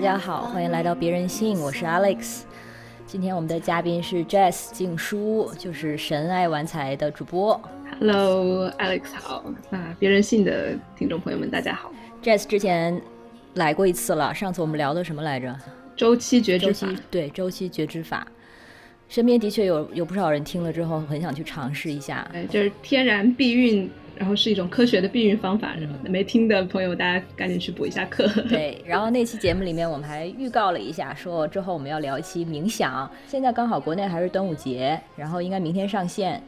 大家好，欢迎来到别人信，我是 Alex。今天我们的嘉宾是 Jess 静书，就是神爱玩财的主播。Hello，Alex 好，啊，别人信的听众朋友们大家好。Jess 之前来过一次了，上次我们聊的什么来着？周期觉周知法期，对周期觉知法。身边的确有有不少人听了之后很想去尝试一下。哎，就是天然避孕，然后是一种科学的避孕方法。没听的朋友，大家赶紧去补一下课。对，然后那期节目里面我们还预告了一下，说之后我们要聊一期冥想。现在刚好国内还是端午节，然后应该明天上线，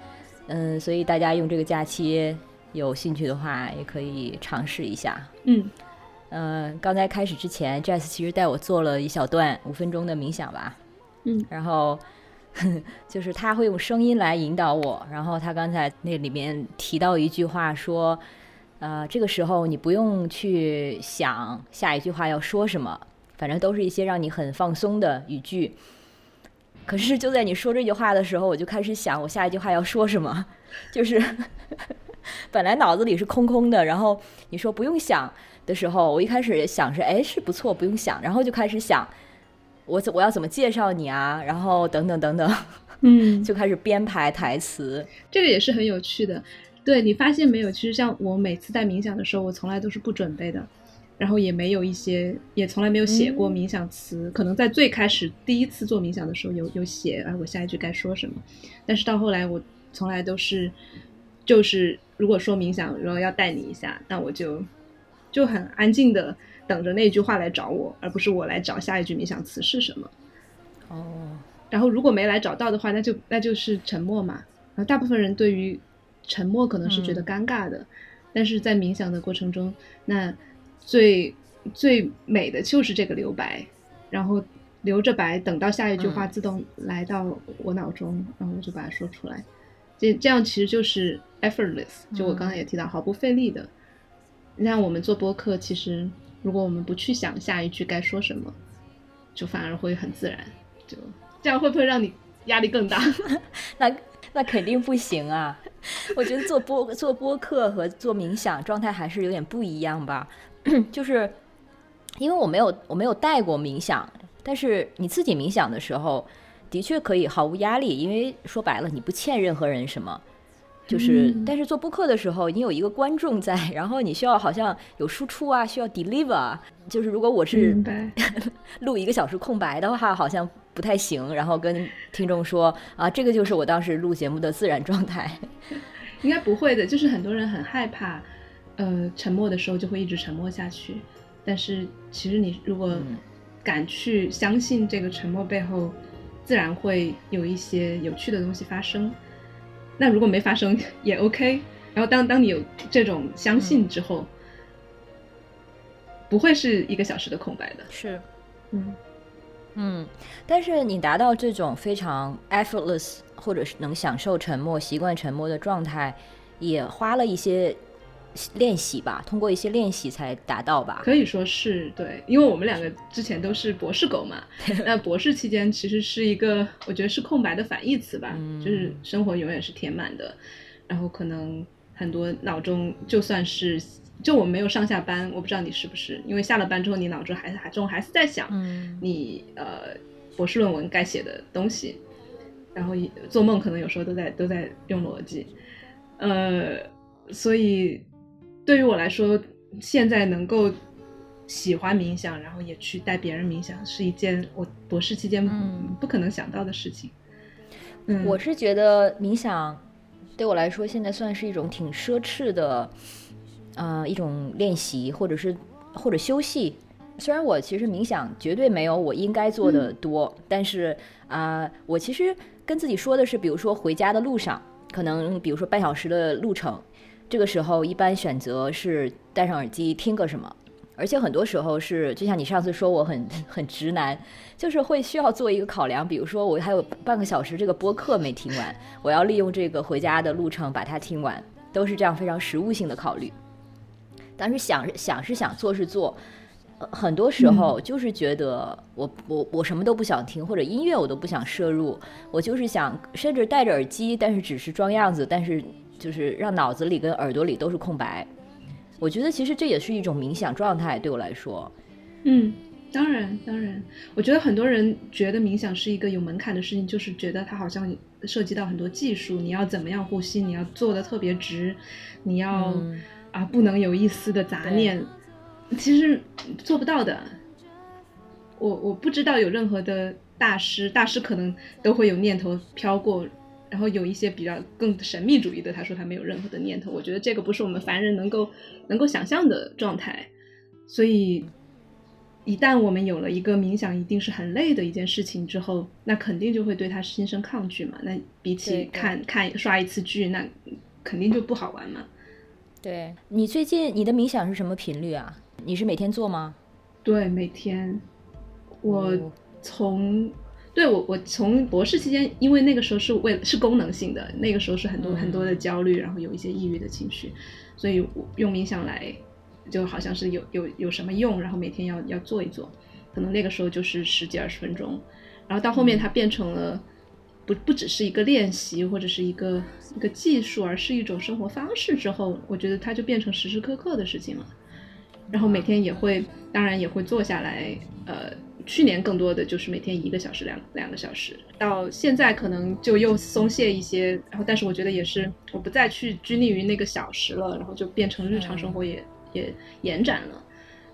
嗯，所以大家用这个假期有兴趣的话，也可以尝试一下。嗯，嗯，刚才开始之前，Jess 其实带我做了一小段五分钟的冥想吧，嗯，然后 就是他会用声音来引导我，然后他刚才那里面提到一句话说，呃，这个时候你不用去想下一句话要说什么，反正都是一些让你很放松的语句。可是就在你说这句话的时候，我就开始想我下一句话要说什么，就是 本来脑子里是空空的，然后你说不用想的时候，我一开始想是哎是不错，不用想，然后就开始想我怎我要怎么介绍你啊，然后等等等等，嗯，就开始编排台词。这个也是很有趣的。对你发现没有？其实像我每次在冥想的时候，我从来都是不准备的，然后也没有一些，也从来没有写过冥想词。可能在最开始第一次做冥想的时候有有写，哎，我下一句该说什么。但是到后来，我从来都是，就是如果说冥想，然后要带你一下，那我就就很安静的等着那句话来找我，而不是我来找下一句冥想词是什么。哦，然后如果没来找到的话，那就那就是沉默嘛。然后大部分人对于沉默可能是觉得尴尬的，但是在冥想的过程中，那最最美的就是这个留白，然后留着白，等到下一句话嗯自动来到我脑中，然后我就把它说出来。这这样其实就是 effortless，就我刚才也提到，毫不费力的。像我们做播客，其实如果我们不去想下一句该说什么，就反而会很自然。就这样会不会让你压力更大？那那肯定不行啊！我觉得做播做播客和做冥想状态还是有点不一样吧，就是因为我没有我没有带过冥想，但是你自己冥想的时候，的确可以毫无压力，因为说白了你不欠任何人什么。就是，嗯但是做播客的时候，你有一个观众在，然后你需要好像有输出啊，需要 deliver 啊。就是如果我是。录一个小时空白的话，好像不太行。然后跟听众说啊，这个就是我当时录节目的自然状态。应该不会的，就是很多人很害怕，呃，沉默的时候就会一直沉默下去。但是其实你如果嗯敢去相信这个沉默背后，自然会有一些有趣的东西发生。那如果没发生也 OK。然后当当你有这种相信之后，不会是一个小时的空白的。是，嗯，嗯，但是你达到这种非常 effortless，或者是能享受沉默、习惯沉默的状态，也花了一些练习吧，通过一些练习才达到吧。可以说是对，因为我们两个之前都是博士狗嘛。那博士期间其实是一个，我觉得是空白的反义词吧，嗯就是生活永远是填满的，然后可能很多脑中就算是就我们没有上下班，我不知道你是不是，因为下了班之后你脑中还还中还是在想嗯你呃博士论文该写的东西，然后一做梦可能有时候都在都在用逻辑，呃，所以对于我来说，现在能够喜欢冥想，然后也去带别人冥想，是一件我博士期间嗯不可能想到的事情。嗯，我是觉得冥想对我来说，现在算是一种挺奢侈的，呃，一种练习，或者是或者休息。虽然我其实冥想绝对没有我应该做的多，但是啊、我其实跟自己说的是，比如说回家的路上，可能比如说半小时的路程，这个时候一般选择是戴上耳机听个什么。而且很多时候是，就像你上次说我很 很直男，就是会需要做一个考量，比如说我还有半个小时这个播客没听完，我要利用这个回家的路程把它听完，都是这样非常实务性的考虑。但是想想是想做是做，很多时候就是觉得我我我什么都不想听，或者音乐我都不想摄入，我就是想甚至戴着耳机，但是只是装样子，但是就是让脑子里跟耳朵里都是空白。我觉得其实这也是一种冥想状态，对我来说。嗯，当然当然，我觉得很多人觉得冥想是一个有门槛的事情，就是觉得它好像涉及到很多技术，你要怎么样呼吸，你要做的特别直，你要、嗯啊不能有一丝的杂念，其实做不到的。我我不知道有任何的大师，大师可能都会有念头飘过，然后有一些比较更神秘主义的，他说他没有任何的念头。我觉得这个不是我们凡人能够能够想象的状态，所以一旦我们有了一个冥想一定是很累的一件事情之后，那肯定就会对他心生抗拒嘛。那比起看看刷一次剧，那肯定就不好玩嘛。对你最近你的冥想是什么频率啊？你是每天做吗？对，每天我哦从对我我从博士期间，因为那个时候是为是功能性的，那个时候是很多、嗯很多的焦虑，然后有一些抑郁的情绪，所以我用冥想来就好像是有有有什么用，然后每天要要做一做，可能那个时候就是十几二十分钟，然后到后面它变成了。不不只是一个练习或者是一个一个技术，而是一种生活方式之后，我觉得它就变成时时刻刻的事情了。然后每天也会，当然也会坐下来，呃，去年更多的就是每天一个小时、两两个小时，到现在可能就又松懈一些，然后但是我觉得也是，我不再去拘泥于那个小时了，然后就变成日常生活也、也延展了，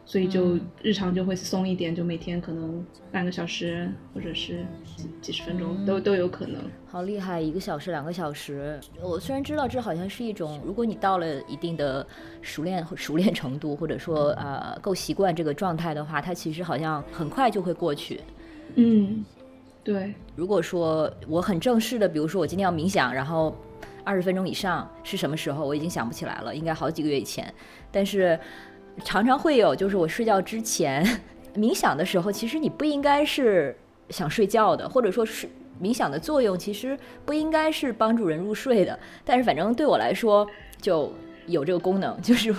所以就嗯日常就会松一点，就每天可能半个小时或者是几几十分钟都都有可能。好厉害，一个小时、两个小时。我虽然知道这好像是一种，如果你到了一定的熟练熟练程度，或者说呃够习惯这个状态的话，它其实好像很快就会过去。嗯，对，如果说我很正式的，比如说我今天要冥想，然后二十分钟以上是什么时候，我已经想不起来了，应该好几个月以前。但是常常会有，就是我睡觉之前冥想的时候，其实你不应该是想睡觉的，或者说是冥想的作用其实不应该是帮助人入睡的。但是反正对我来说就有这个功能，就是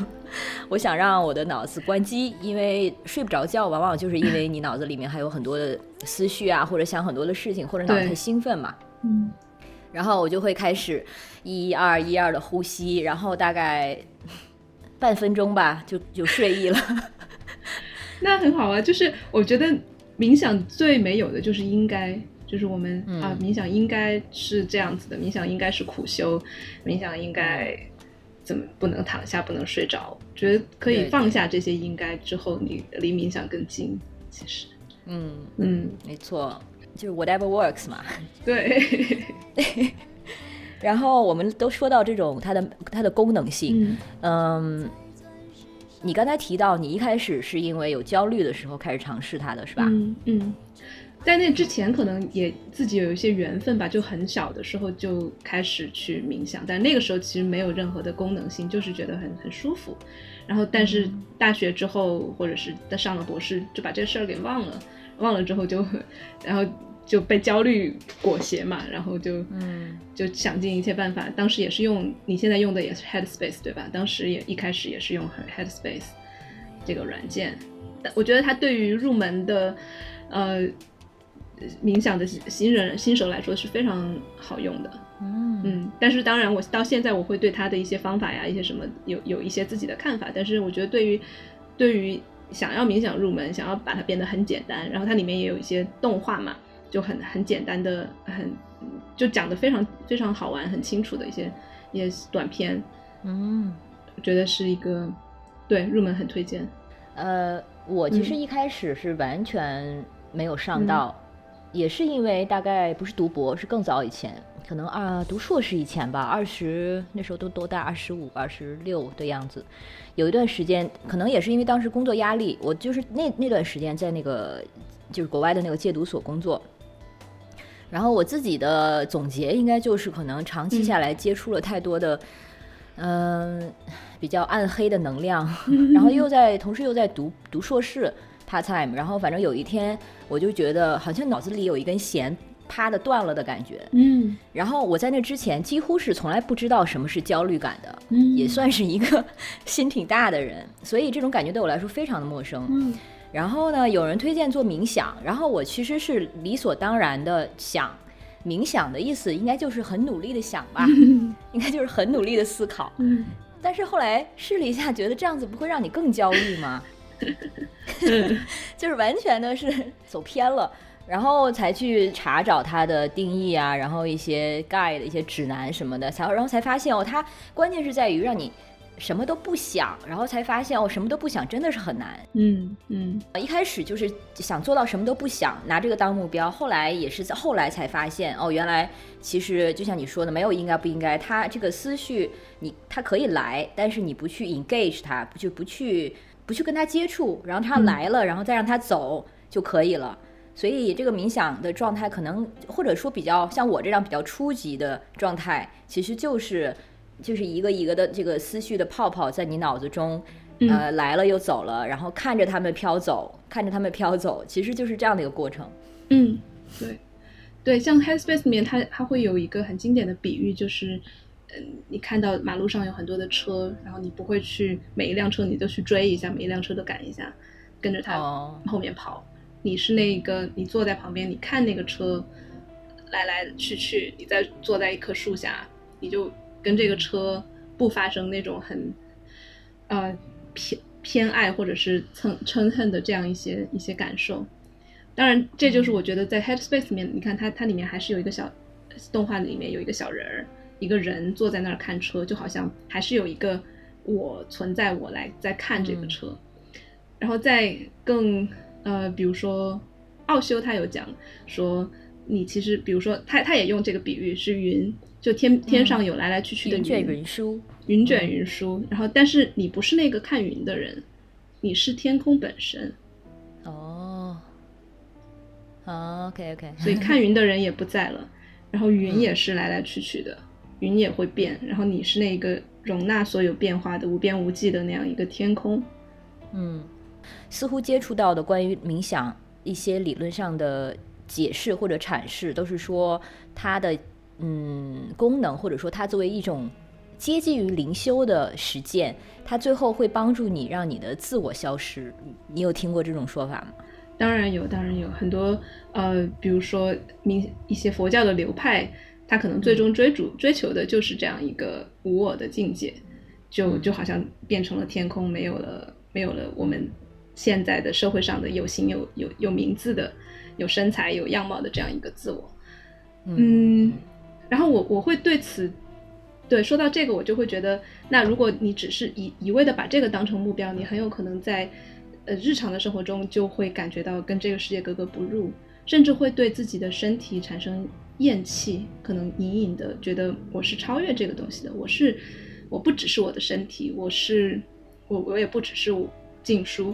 我想让我的脑子关机，因为睡不着觉，往往就是因为你脑子里面还有很多的思绪啊，或者想很多的事情，或者脑子对太兴奋嘛。嗯然后我就会开始一二一二的呼吸，然后大概半分钟吧，就有睡意了。那很好啊，就是我觉得冥想最没有的就是应该，就是我们、嗯啊，冥想应该是这样子的，冥想应该是苦修，冥想应该怎么不能躺下，不能睡着。觉得可以放下这些应该之后，你离冥想更近。其实，嗯，嗯，没错，就是 whatever works 嘛。对，然后我们都说到这种它的它的功能性，嗯嗯。你刚才提到，你一开始是因为有焦虑的时候开始尝试它的，是吧？嗯嗯，在那之前可能也自己有一些缘分吧，就很小的时候就开始去冥想，但那个时候其实没有任何的功能性，就是觉得很很舒服。然后，但是大学之后，或者是上了博士，就把这事儿给忘了，忘了之后就，然后就被焦虑裹挟嘛，然后就嗯就想尽一切办法。当时也是用你现在用的也是 Headspace 对吧？当时也一开始也是用 Headspace 这个软件，但我觉得它对于入门的呃冥想的新人新手来说是非常好用的。嗯嗯，但是当然，我到现在我会对它的一些方法呀，一些什么有有一些自己的看法。但是我觉得对于对于想要冥想入门，想要把它变得很简单，然后它里面也有一些动画嘛，就很很简单的，很就讲的非常非常好玩、很清楚的一些一些短片，嗯。我觉得是一个对入门很推荐。呃，我其实嗯一开始是完全没有上到，也是因为大概不是读博，是更早以前，可能啊读硕士以前吧，二十那时候都多大，二十五、二十六的样子。有一段时间，可能也是因为当时工作压力，我就是那那段时间在那个就是国外的那个戒毒所工作。然后我自己的总结应该就是，可能长期下来接触了太多的，嗯、比较暗黑的能量，然后又在同时又在读读硕士 part time，然后反正有一天我就觉得好像脑子里有一根弦啪的断了的感觉，嗯然后我在那之前几乎是从来不知道什么是焦虑感的，嗯也算是一个 心挺大的人，所以这种感觉对我来说非常的陌生。嗯然后呢，有人推荐做冥想，然后我其实是理所当然的想，冥想的意思应该就是很努力的想吧，应该就是很努力的思考。嗯但是后来试了一下，觉得这样子不会让你更焦虑吗？就是完全的是走偏了，然后才去查找它的定义啊，然后一些 guide 一些指南什么的，才然后才发现哦，它关键是在于让你什么都不想，然后才发现哦，什么都不想真的是很难。嗯嗯一开始就是想做到什么都不想，拿这个当目标。后来也是在后来才发现，哦，原来其实就像你说的，没有应该不应该，他这个思绪你他可以来，但是你不去 engage 他，不就不去不去跟他接触，然后它嗯来了，然后再让他走就可以了。所以这个冥想的状态，可能或者说比较像我这样比较初级的状态，其实就是就是一个一个的这个思绪的泡泡在你脑子中。嗯呃，来了又走了，然后看着他们飘走，看着他们飘走，其实就是这样的一个过程。嗯，对对，像 Headspace 里面，它它会有一个很经典的比喻，就是。嗯，你看到马路上有很多的车，然后你不会去每一辆车你都去追一下，每一辆车都赶一下，跟着它哦后面跑。你是那个，你坐在旁边，你看那个车来来去去，你在坐在一棵树下，你就跟这个车不发生那种很呃偏偏爱或者是憎嗔恨的这样一些一些感受。当然，这就是我觉得在 Headspace 里面，你看它它里面还是有一个小动画里面有一个小人儿，一个人坐在那儿看车，就好像还是有一个我存在，我来在看这个车。然后再更呃，比如说奥修他有讲说，你其实比如说他他也用这个比喻是云，就天天上有来来去去的云卷云舒，云卷云舒，然后但是你不是那个看云的人，你是天空本身，哦，哦，OK OK，所以看云的人也不在了，然后云也是来来去去的，云也会变，然后你是那个容纳所有变化的无边无际的那样一个天空。嗯，似乎接触到的关于冥想一些理论上的解释或者阐释，都是说它的嗯功能，或者说它作为一种接近于灵修的实践，它最后会帮助你让你的自我消失。你有听过这种说法吗？当然有，当然有很多呃，比如说明一些佛教的流派，它可能最终追逐追求的就是这样一个无我的境界，就就好像变成了天空，没有了没有了我们现在的社会上的有形有有有名字的、有身材有样貌的这样一个自我。嗯，然后我我会对此，对说到这个，我就会觉得，那如果你只是一一味的把这个当成目标，你很有可能在呃日常的生活中就会感觉到跟这个世界格格不入，甚至会对自己的身体产生厌弃，可能隐隐的觉得我是超越这个东西的，我是我不只是我的身体，我是我我也不只是禁书。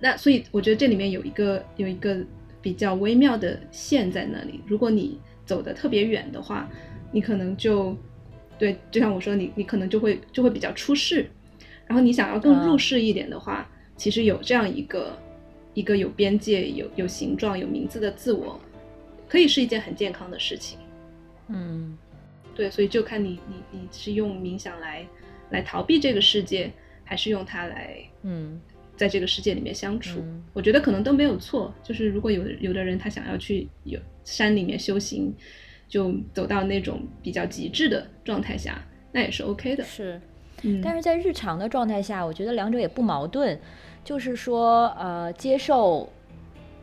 那所以我觉得这里面有一个有一个比较微妙的线在那里。如果你走的特别远的话，你可能就对，就像我说，你你可能就会就会比较出世。然后你想要更入世一点的话，其实有这样一个一个有边界、有有形状、有名字的自我，可以是一件很健康的事情。嗯对，所以就看你你你是用冥想来来逃避这个世界，还是用它来嗯在这个世界里面相处。嗯我觉得可能都没有错。就是如果有有的人他想要去有山里面修行，就走到那种比较极致的状态下，那也是 OK 的。是。嗯，但是在日常的状态下，我觉得两者也不矛盾，就是说，呃，接受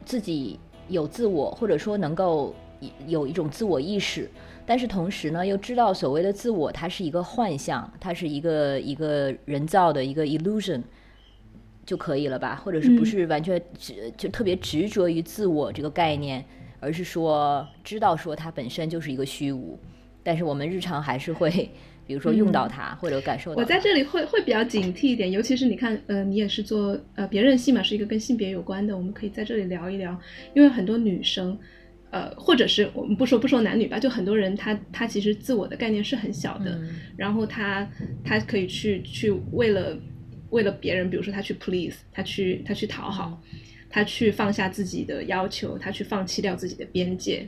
自己有自我，或者说能够有一种自我意识，但是同时呢，又知道所谓的自我，它是一个幻象，它是一个一个人造的一个 illusion 就可以了吧？或者是不嗯是完全执就特别执着于自我这个概念，而是说知道说它本身就是一个虚无，但是我们日常还是会。比如说用到它、或者感受到我在这里会会比较警惕一点，尤其是你看，呃，你也是做呃别人戏嘛，是一个跟性别有关的，我们可以在这里聊一聊，因为很多女生，呃，或者是我们不说不说男女吧，就很多人他他其实自我的概念是很小的，嗯然后他他可以去去为了为了别人，比如说他去 please，他去他去讨好，他去放下自己的要求，他去放弃掉自己的边界。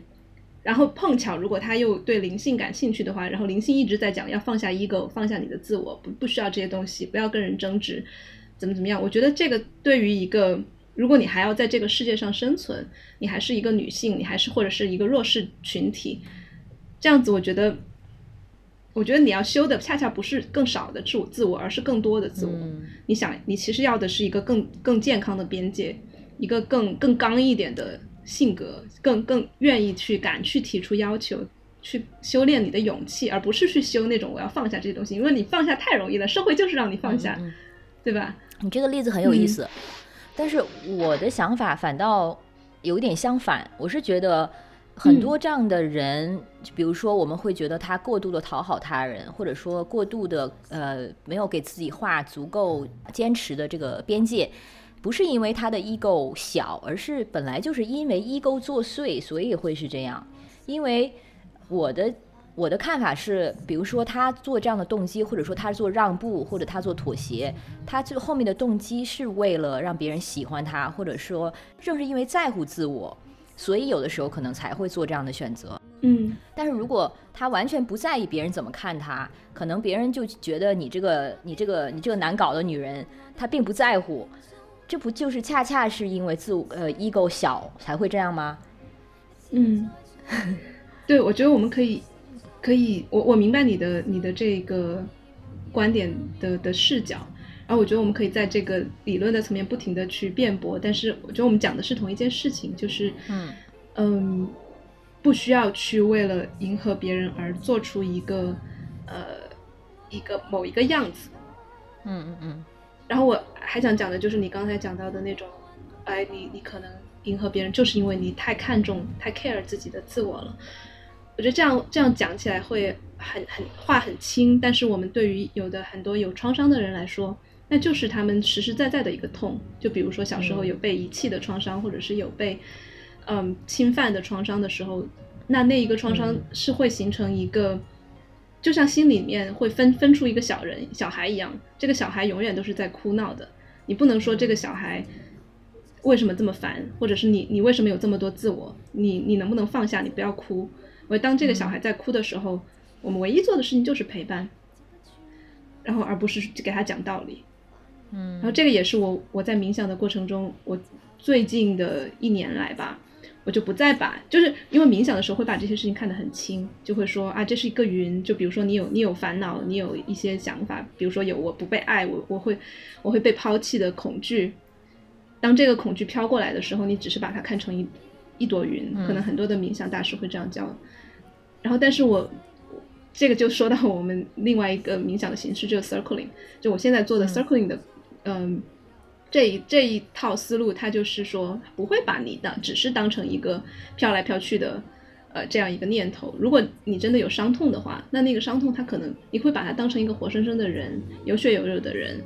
然后碰巧，如果他又对灵性感兴趣的话，然后灵性一直在讲要放下 ego，放下你的自我，不不需要这些东西，不要跟人争执，怎么怎么样。我觉得这个对于一个如果你还要在这个世界上生存，你还是一个女性，你还是或者是一个弱势群体，这样子，我觉得，我觉得你要修的恰恰不是更少的自我自我，而是更多的自我。嗯你想，你其实要的是一个更更健康的边界，一个更更刚一点的性格，更更愿意去敢去提出要求，去修炼你的勇气，而不是去修那种我要放下这些东西，因为你放下太容易了，社会就是让你放下，嗯嗯对吧？你这个例子很有意嗯思，但是我的想法反倒有一点相反，我是觉得很多这样的人，比如说我们会觉得他过度的讨好他人，或者说过度的呃没有给自己画足够坚持的这个边界。不是因为他的 ego 小，而是本来就是因为 ego 作祟，所以会是这样。因为我的我的看法是，比如说他做这样的动机，或者说他做让步，或者他做妥协，他最后面的动机是为了让别人喜欢他，或者说正是因为在乎自我，所以有的时候可能才会做这样的选择。嗯但是如果他完全不在意别人怎么看他，可能别人就觉得你这个你这个你这个难搞的女人，她并不在乎，这不就是恰恰是因为自我呃 ego 小才会这样吗？嗯，对，我觉得我们可以可以，我我明白你的你的这个观点的的视角，然后我觉得我们可以在这个理论的层面不停的去辩驳，但是我觉得我们讲的是同一件事情，就是嗯嗯，不需要去为了迎合别人而做出一个呃一个某一个样子。嗯嗯嗯然后我还想讲的就是你刚才讲到的那种，哎，你你可能迎合别人，就是因为你太看重、太 care 自己的自我了。我觉得这样这样讲起来会很很话很轻，但是我们对于有的很多有创伤的人来说，那就是他们实实在在的一个痛。就比如说小时候有被遗弃的创伤，或者是有被嗯侵犯的创伤的时候，那那一个创伤嗯是会形成一个。就像心里面会分分出一个小人、小孩一样，这个小孩永远都是在哭闹的。你不能说这个小孩为什么这么烦，或者是你你为什么有这么多自我？你你能不能放下？你不要哭。我当这个小孩在哭的时候，我们唯一做的事情就是陪伴，然后而不是给他讲道理。嗯然后这个也是我我在冥想的过程中，我最近的一年来吧，我就不再把，就是因为冥想的时候会把这些事情看得很轻，就会说啊，这是一个云，就比如说你有你有烦恼，你有一些想法，比如说有我不被爱，我我会我会被抛弃的恐惧。当这个恐惧飘过来的时候，你只是把它看成一一朵云，可能很多的冥想大师会这样教。然后，但是我这个就说到我们另外一个冥想的形式，就是 circling，就我现在做的 circling 的，嗯，这一这一套思路，它就是说不会把你当只是当成一个飘来飘去的，呃，这样一个念头。如果你真的有伤痛的话，那那个伤痛他可能你会把它当成一个活生生的人，有血有肉的人，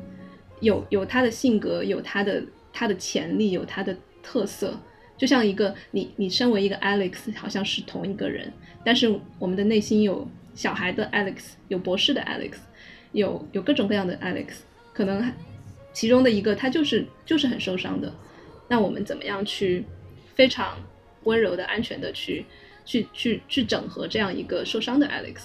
有有他的性格，有他的他的潜力，有他的特色。就像一个你你身为一个 Alex，好像是同一个人，但是我们的内心有小孩的 Alex，有博士的 Alex，有有各种各样的 Alex，可能其中的一个他就是就是很受伤的，那我们怎么样去非常温柔的、安全的去去去去整合这样一个受伤的 Alex？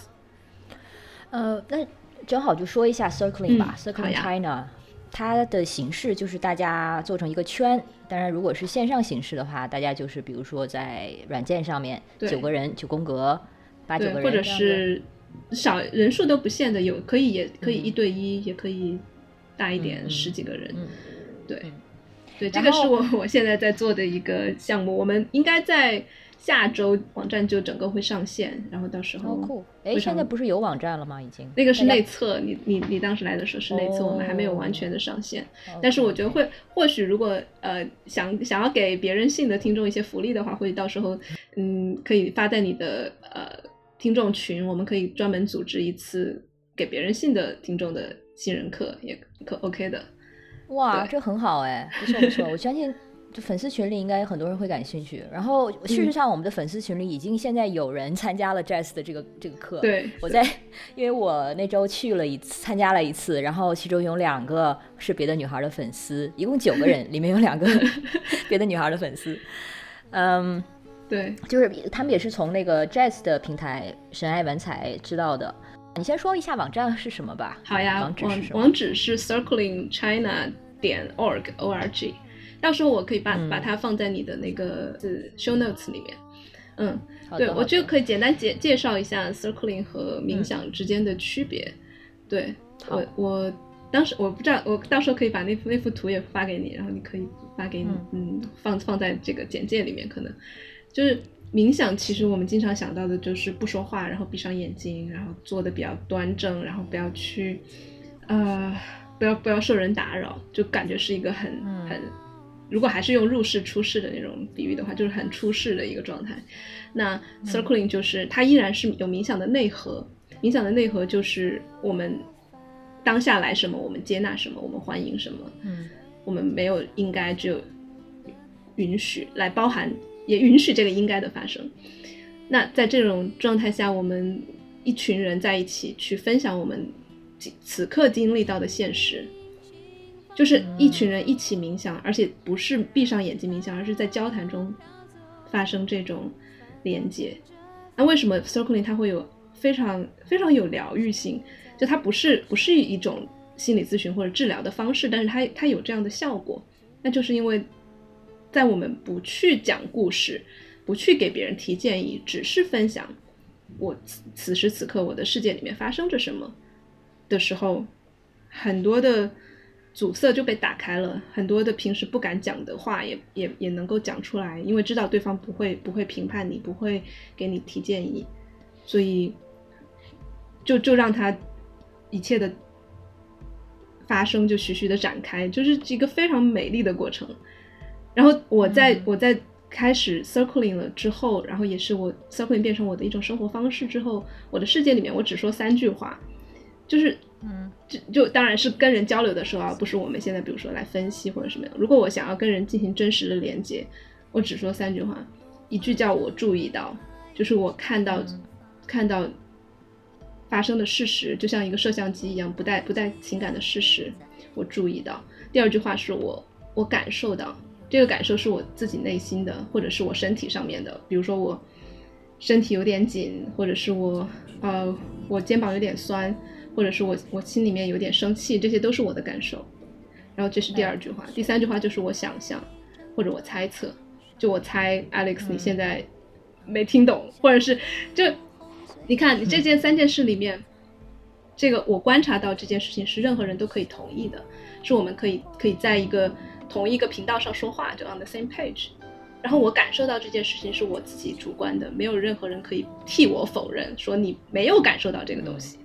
呃，那正好就说一下 circling 吧、嗯，Circling China，它的形式就是大家做成一个圈。当然，如果是线上形式的话，大家就是比如说在软件上面，九个人九宫格，八九个，人或者是少人数都不限的，有可以也可以嗯一对一，也可以大一点，十几个人。嗯对嗯对，这个是我我现在在做的一个项目，我们应该在下周网站就整个会上线，然后到时候现在不是有网站了吗？已经那个是内测，你你你当时来的时候是内测，我们还没有完全的上线。哦但是我觉得会，或许如果呃想想要给别人信的听众一些福利的话，会到时候嗯可以发在你的呃听众群，我们可以专门组织一次给别人信的听众的新人课，也可 OK 的。哇，这很好哎，不错不错，我相信。就粉丝群里应该很多人会感兴趣，然后事实嗯上我们的粉丝群里已经现在有人参加了 Jazz 的这个这个课，对，我在，因为我那周去了一次，参加了一次，然后其中有两个是别的女孩的粉丝，一共九个人，里面有两个 别的女孩的粉丝。嗯，对，就是他们也是从那个 Jazz 的平台神爱文才知道的。你先说一下网站是什么吧？好呀，网网址是？网址是 circlingchina 点 org o r g。到时候我可以把、嗯把它放在你的那个呃 show notes 里面。嗯，对，我觉得好的可以简单介介绍一下 circling 和冥想之间的区别。对我，我当时我不知道，我到时候可以把那幅那幅图也发给你，然后你可以发给你，嗯，放放在这个简介里面。可能就是冥想，其实我们经常想到的就是不说话，然后闭上眼睛，然后坐的比较端正，然后不要去，呃，不要不要受人打扰，就感觉是一个很嗯很。如果还是用入世出世的那种比喻的话，就是很出世的一个状态。那 circling 就是它依然是有冥想的内核，冥想的内核就是我们当下来什么，我们接纳什么，我们欢迎什么，嗯我们没有应该，只有允许来包含，也允许这个应该的发生。那在这种状态下，我们一群人在一起去分享我们此刻经历到的现实，就是一群人一起冥想，而且不是闭上眼睛冥想，而是在交谈中发生这种连接。那为什么 circling 它会有非常非常有疗愈性？就它不是不是一种心理咨询或者治疗的方式，但是它它有这样的效果，那就是因为在我们不去讲故事，不去给别人提建议，只是分享我此此时此刻我的世界里面发生着什么的时候，很多的阻塞就被打开了，很多的平时不敢讲的话也也也能够讲出来，因为知道对方不会不会评判你，不会给你提建议，所以就就让他一切的发生就徐徐的展开，就是一个非常美丽的过程。然后我在、嗯我在开始 circling 了之后，然后也是我 circling 变成我的一种生活方式之后，我的世界里面我只说三句话，就是嗯就就当然是跟人交流的时候啊，不是我们现在比如说来分析或者什么样。如果我想要跟人进行真实的连接，我只说三句话，一句叫我注意到，就是我看到、嗯看到发生的事实，就像一个摄像机一样，不带不带情感的事实，我注意到。第二句话是我我感受到，这个感受是我自己内心的，或者是我身体上面的，比如说我身体有点紧，或者是我呃我肩膀有点酸，或者是我我心里面有点生气，这些都是我的感受。然后这是第二句话，第三句话就是我想象或者我猜测，就我猜 Alex 你现在没听懂，或者是就你看你这件三件事里面，这个我观察到这件事情是任何人都可以同意的，是我们可以可以在一个同一个频道上说话，就 on the same page。然后我感受到这件事情是我自己主观的，没有任何人可以替我否认说你没有感受到这个东西。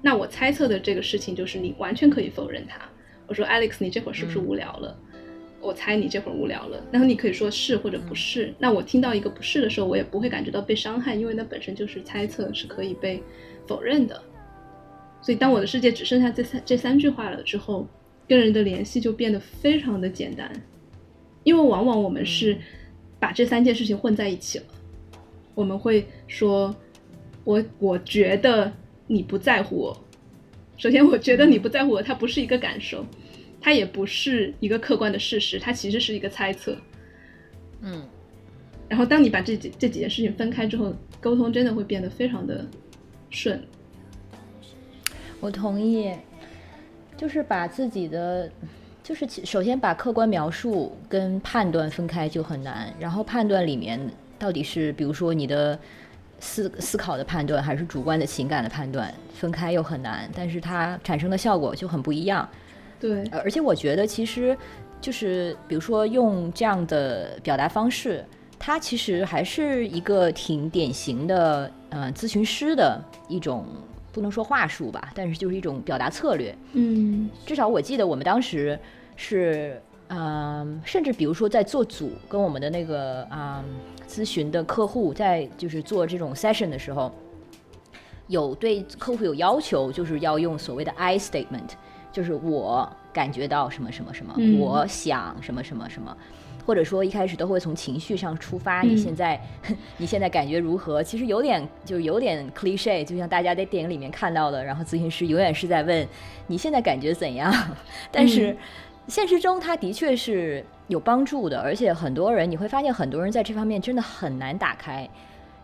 那我猜测的这个事情就是你完全可以否认它。我说 Alex，你这会儿是不是无聊了？我猜你这会儿无聊了。然后你可以说是或者不是。那我听到一个不是的时候，我也不会感觉到被伤害，因为那本身就是猜测，是可以被否认的。所以当我的世界只剩下这三这三句话了之后，跟人的联系就变得非常的简单，因为往往我们是把这三件事情混在一起了。我们会说，我我觉得你不在乎我。首先，我觉得你不在乎我，它不是一个感受，它也不是一个客观的事实，它其实是一个猜测。嗯然后，当你把这几这几件事情分开之后，沟通真的会变得非常的顺。我同意，就是把自己的，就是首先把客观描述跟判断分开就很难，然后判断里面到底是比如说你的思思考的判断还是主观的情感的判断，分开又很难，但是它产生的效果就很不一样。对，呃而且我觉得其实就是比如说用这样的表达方式，它其实还是一个挺典型的呃咨询师的一种不能说话术吧，但是就是一种表达策略。嗯至少我记得我们当时是，嗯、甚至比如说在做组跟我们的那个啊、咨询的客户在就是做这种 session 的时候，有对客户有要求，就是要用所谓的 I statement，就是我感觉到什么什么什么，嗯我想什么什么什么。或者说一开始都会从情绪上出发，你嗯现在、你现在感觉如何？其实有点就有点 cliche，就像大家在电影里面看到的，然后咨询师永远是在问你现在感觉怎样，但是嗯现实中它的确是有帮助的，而且很多人你会发现很多人在这方面真的很难打开，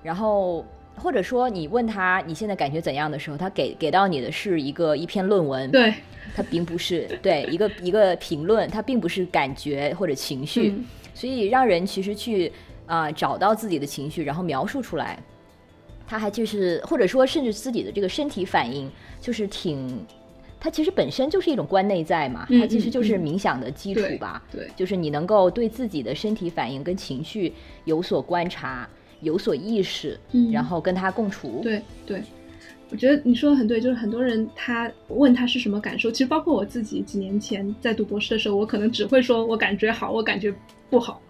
然后。或者说，你问他你现在感觉怎样的时候，他给给到你的是一个一篇论文，对，他并不是对一个一个评论，他并不是感觉或者情绪，嗯所以让人其实去啊、找到自己的情绪，然后描述出来，他还就是或者说甚至自己的这个身体反应，就是挺。它其实本身就是一种观内在嘛，嗯它其实就是冥想的基础对吧。对，就是你能够对自己的身体反应跟情绪有所观察、有所意识，嗯然后跟他共处。对对，我觉得你说的很对，就是很多人他问他是什么感受，其实包括我自己几年前在读博士的时候，我可能只会说我感觉好，我感觉不好。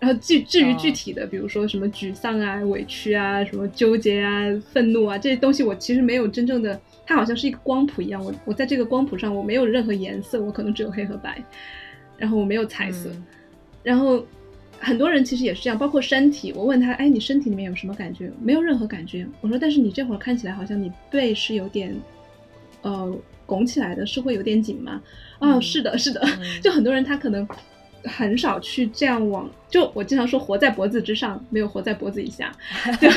然后至至于哦具体的，比如说什么沮丧啊、委屈啊、什么纠结啊、愤怒啊这些东西，我其实没有真正的，它好像是一个光谱一样，我我在这个光谱上我没有任何颜色，我可能只有黑和白，然后我没有彩色。嗯然后很多人其实也是这样，包括身体。我问他，哎，你身体里面有什么感觉？没有任何感觉。我说，但是你这会儿看起来好像你背是有点，呃，拱起来的，是会有点紧吗？哦，嗯是的，是的。嗯就很多人他可能很少去这样往，就我经常说，活在脖子之上，没有活在脖子以下，就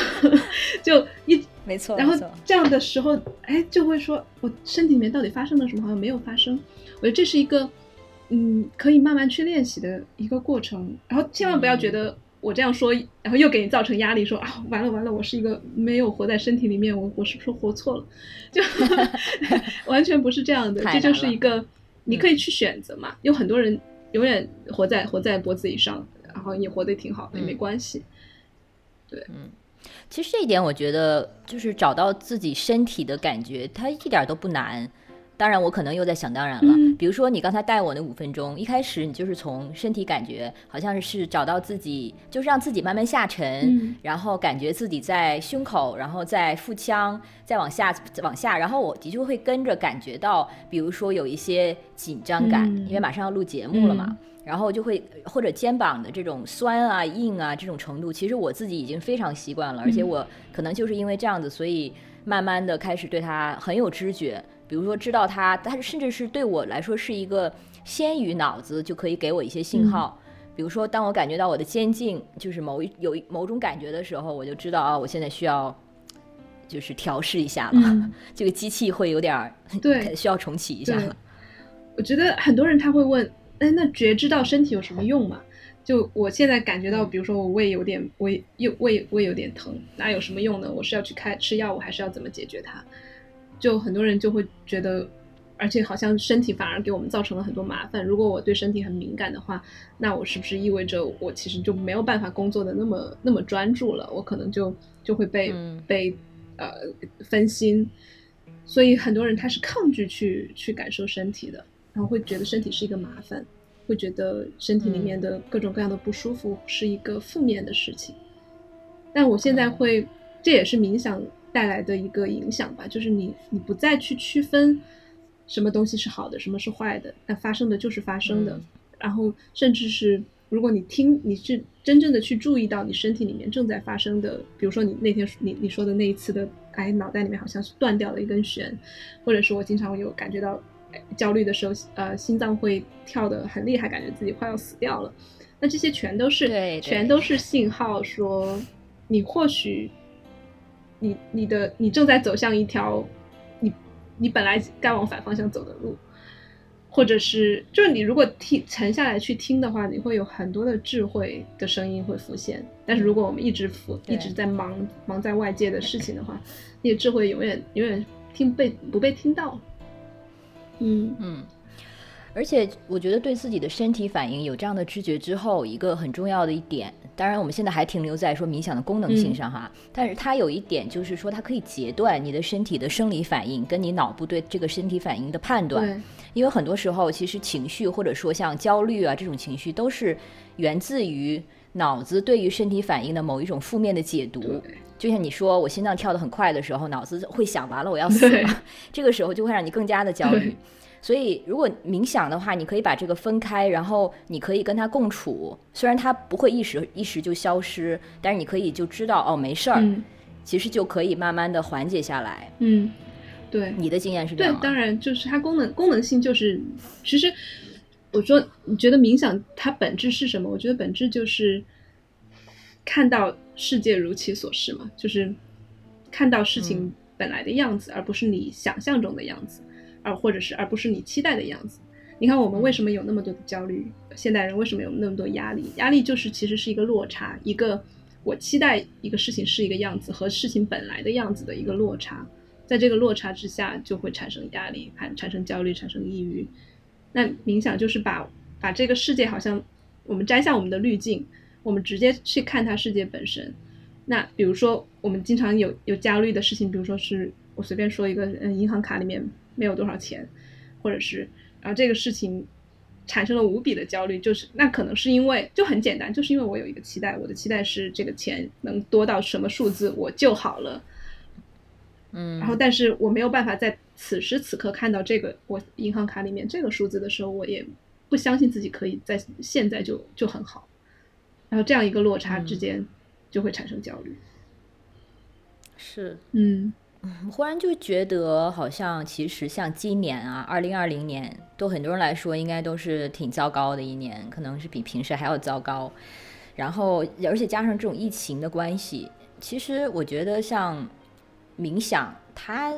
就一没错，然后这样的时候，哎，就会说我身体里面到底发生了什么？好像没有发生。我觉得这是一个，嗯，可以慢慢去练习的一个过程。然后千万不要觉得我这样说，然后又给你造成压力，说啊，完了完了，我是一个没有活在身体里面，我我是不是活错了？就 完全不是这样的，这就是一个你可以去选择嘛。有很多人永远活在活在脖子以上，然后也活得挺好的，也没嗯关系。对，嗯其实这一点，我觉得就是找到自己身体的感觉，它一点儿都不难。当然，我可能又在想当然了。嗯比如说你刚才带我那五分钟，一开始你就是从身体感觉，好像是找到自己，就是让自己慢慢下沉，嗯然后感觉自己在胸口，然后在腹腔，再往下往下，然后我的确会跟着感觉到，比如说有一些紧张感，嗯因为马上要录节目了嘛。嗯然后就会或者肩膀的这种酸啊、硬啊这种程度，其实我自己已经非常习惯了，而且嗯我可能就是因为这样子，所以慢慢的开始对它很有知觉。比如说知道它，它甚至是对我来说是一个先于脑子就可以给我一些信号。比如说，当我感觉到我的肩颈就是某一有某种感觉的时候，我就知道啊，我现在需要就是调试一下了，嗯这个机器会有点儿 对 需要重启一下了。我觉得很多人他会问，哎，那觉知到身体有什么用嘛？就我现在感觉到，嗯比如说我胃有点胃又胃胃有点疼，那有什么用呢？我是要去开吃药，我还是要怎么解决它？就很多人就会觉得，而且好像身体反而给我们造成了很多麻烦。如果我对身体很敏感的话，那我是不是意味着我其实就没有办法工作的那么那么专注了？我可能就就会被、嗯被呃分心。所以很多人他是抗拒去去感受身体的，然后会觉得身体是一个麻烦，会觉得身体里面的各种各样的不舒服是一个负面的事情。但我现在会，这也是冥想带来的一个影响吧，就是你你不再去区分什么东西是好的，什么是坏的，那发生的就是发生的，嗯然后甚至是如果你听你是真正的去注意到你身体里面正在发生的，比如说你那天你你说的那一次的，哎，脑袋里面好像是断掉了一根弦，或者是我经常有感觉到哎焦虑的时候，呃，心脏会跳得很厉害，感觉自己快要死掉了。那这些全都是对对全都是信号，说你或许你你的你正在走向一条你你本来该往反方向走的路，或者是就是你如果听沉下来去听的话，你会有很多的智慧的声音会浮现。但是如果我们一直浮一直在忙忙在外界的事情的话，你的智慧永远永远听被不被听到。嗯嗯，而且我觉得对自己的身体反应有这样的知觉之后，一个很重要的一点，当然我们现在还停留在说冥想的功能性嗯。上哈，但是它有一点就是说它可以截断你的身体的生理反应跟你脑部对这个身体反应的判断，因为很多时候其实情绪或者说像焦虑啊这种情绪都是源自于脑子对于身体反应的某一种负面的解读。就像你说，我心脏跳得很快的时候，脑子会想完了我要死了，这个时候就会让你更加的焦虑。对。所以，如果冥想的话，你可以把这个分开，然后你可以跟它共处。虽然它不会一时一时就消失，但是你可以就知道哦，没事儿，嗯其实就可以慢慢的缓解下来。嗯，对。你的经验是这对样对？，当然就是它功能功能性就是，其实我说你觉得冥想它本质是什么？我觉得本质就是看到世界如其所是嘛，就是看到事情嗯本来的样子，而不是你想象中的样子。而或者是而不是你期待的样子。你看我们为什么有那么多的焦虑？现代人为什么有那么多压力？压力就是其实是一个落差，一个我期待一个事情是一个样子和事情本来的样子的一个落差，在这个落差之下就会产生压力，产产生焦虑，产生抑郁。那冥想就是把把这个世界好像我们摘下我们的滤镜，我们直接去看它世界本身。那比如说我们经常有有焦虑的事情，比如说是我随便说一个，嗯，银行卡里面没有多少钱，或者是。然后这个事情产生了无比的焦虑，就是那可能是因为就很简单，就是因为我有一个期待，我的期待是这个钱能多到什么数字我就好了，嗯，然后但是我没有办法在此时此刻看到这个我银行卡里面这个数字的时候，我也不相信自己可以在现在就就很好，然后这样一个落差之间就会产生焦虑，是，嗯。忽然就觉得，好像其实像今年啊，二零二零年，对很多人来说应该都是挺糟糕的一年，可能是比平时还要糟糕。然后，而且加上这种疫情的关系，其实我觉得像冥想，它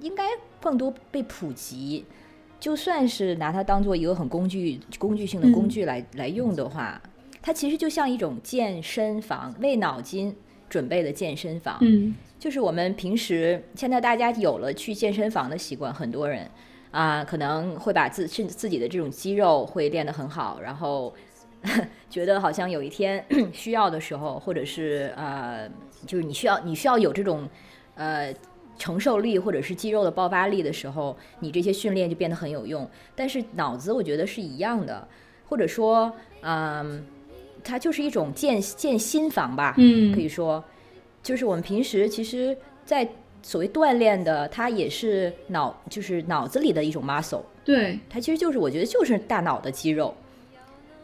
应该更多被普及。就算是拿它当做一个很工具、工具性的工具来来用的话，它其实就像一种健身房，为脑筋准备的健身房。嗯。就是我们平时现在大家有了去健身房的习惯，很多人啊可能会把自自自己的这种肌肉会练得很好，然后 觉得好像有一天 需要的时候，或者是呃，就是你需要你需要有这种呃承受力或者是肌肉的爆发力的时候，你这些训练就变得很有用。但是脑子我觉得是一样的，或者说嗯，它就是一种建建心房吧，嗯，可以说。就是我们平时其实，在所谓锻炼的，它也是脑，就是脑子里的一种 muscle。对，它其实就是我觉得就是大脑的肌肉。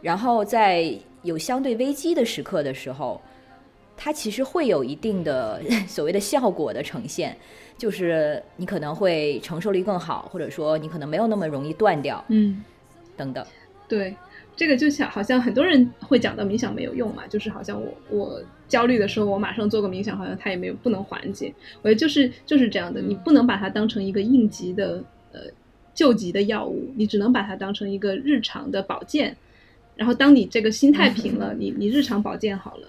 然后在有相对危机的时刻的时候，它其实会有一定的 所谓的效果的呈现，就是你可能会承受力更好，或者说你可能没有那么容易断掉，嗯，等等。对。这个就像好像很多人会讲到冥想没有用嘛，就是好像我我焦虑的时候，我马上做个冥想，好像它也没有不能缓解。我觉得就是就是这样的，你不能把它当成一个应急的呃救急的药物，你只能把它当成一个日常的保健。然后当你这个心态平了，你你日常保健好了。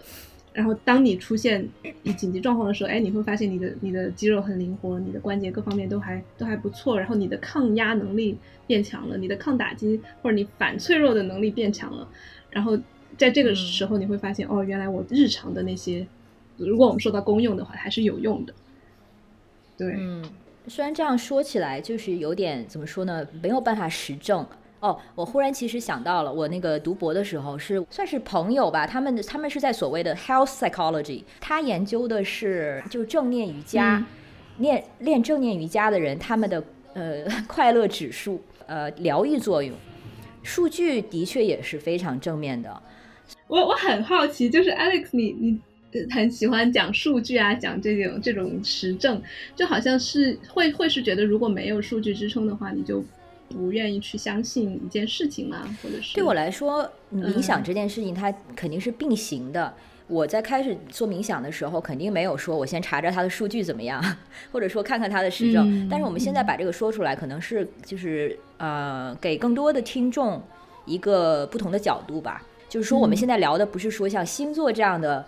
然后，当你出现你紧急状况的时候，哎，你会发现你的你的肌肉很灵活，你的关节各方面都还都还不错，然后你的抗压能力变强了，你的抗打击或者你反脆弱的能力变强了。然后在这个时候，你会发现，哦，原来我日常的那些，如果我们说到功用的话，还是有用的。对，嗯，虽然这样说起来就是有点怎么说呢，没有办法实证。哦，我忽然其实想到了，我那个读博的时候是算是朋友吧，他们他们是在所谓的 health psychology，他研究的是就正念瑜伽，练练正念瑜伽的人他们的呃 快乐指数，呃疗愈作用，数据的确也是非常正面的。我我很好奇，就是 Alex，你你很喜欢讲数据啊，讲这种这种实证，就好像是会会是觉得如果没有数据支撑的话，你就。不愿意去相信一件事情吗？或者是对我来说，冥想这件事情它肯定是并行的。我在开始做冥想的时候，肯定没有说我先查查它的数据怎么样，或者说看看它的实证。但是我们现在把这个说出来，可能是就是呃，给更多的听众一个不同的角度吧。就是说，我们现在聊的不是说像星座这样的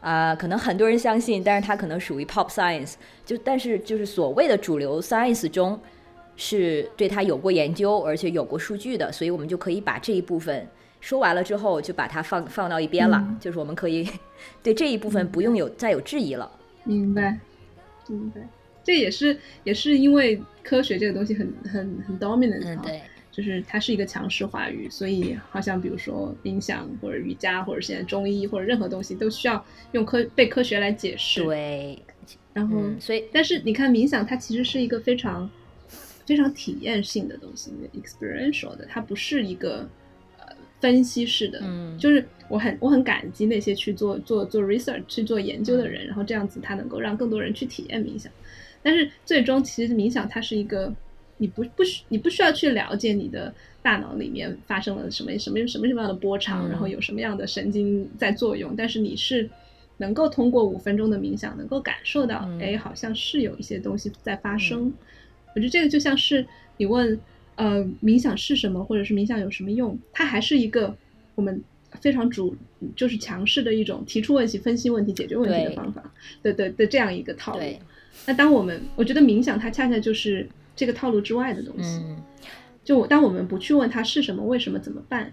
啊，可能很多人相信，但是它可能属于 pop science。就但是就是所谓的主流 science 中。是对它有过研究，而且有过数据的，所以我们就可以把这一部分说完了之后，就把它放放到一边了。就是我们可以 对这一部分不用有再有质疑了。明白，明白。这也是也是因为科学这个东西很很很 dominant，嗯，对，就是它是一个强势话语，所以好像比如说冥想或者瑜伽或者现在中医或者任何东西都需要用科被科学来解释。对，然后所以但是你看冥想，它其实是一个非常。非常体验性的东西，experiential 的，它不是一个呃分析式的。嗯，就是我很我很感激那些去做做做 research 去做研究的人，然后这样子他能够让更多人去体验冥想。但是最终其实冥想它是一个，你不不需你不需要去了解你的大脑里面发生了什么什么什么什么样的波长，然后有什么样的神经在作用，但是你是能够通过五分钟的冥想能够感受到，哎，好像是有一些东西在发生。我觉得这个就像是，你问呃冥想是什么，或者是冥想有什么用，它还是一个我们非常主就是强势的一种提出问题、分析问题、解决问题的方法对对的这样一个套路。那当我们我觉得冥想它恰恰就是这个套路之外的东西。嗯，就我当我们不去问它是什么、为什么、怎么办，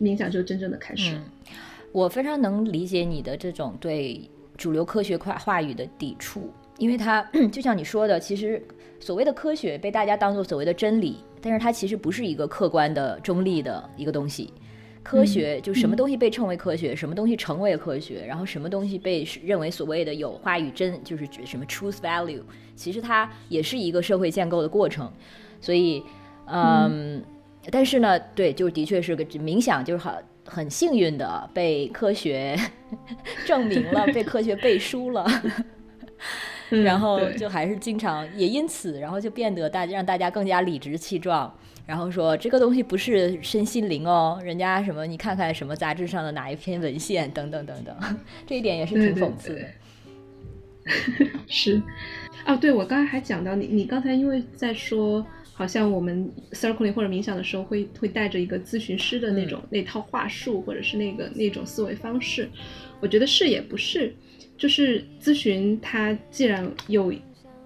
冥想就真正的开始了。嗯，我非常能理解你的这种对主流科学话话语的抵触，因为它 就像你说的，其实所谓的科学被大家当做所谓的真理，但是它其实不是一个客观的、中立的一个东西。科学就什么东西被称为科学，什么东西成为科学，然后什么东西被认为所谓的有话语真，就是什么 truth value，其实它也是一个社会建构的过程。所以，嗯，但是呢，对，就的确是个冥想，就是很很幸运的被科学 证明了，被科学背书了。嗯然后就还是经常也因此，然后就变得大家让大家更加理直气壮，然后说这个东西不是身心灵哦，人家什么你看看什么杂志上的哪一篇文献等等等等，这一点也是挺讽刺的。是，哦，对，我刚才还讲到你，你刚才因为在说，好像我们 circling 或者冥想的时候会会带着一个咨询师的那种、那套话术，或者是那个那种思维方式，我觉得是也不是，就是咨询它既然有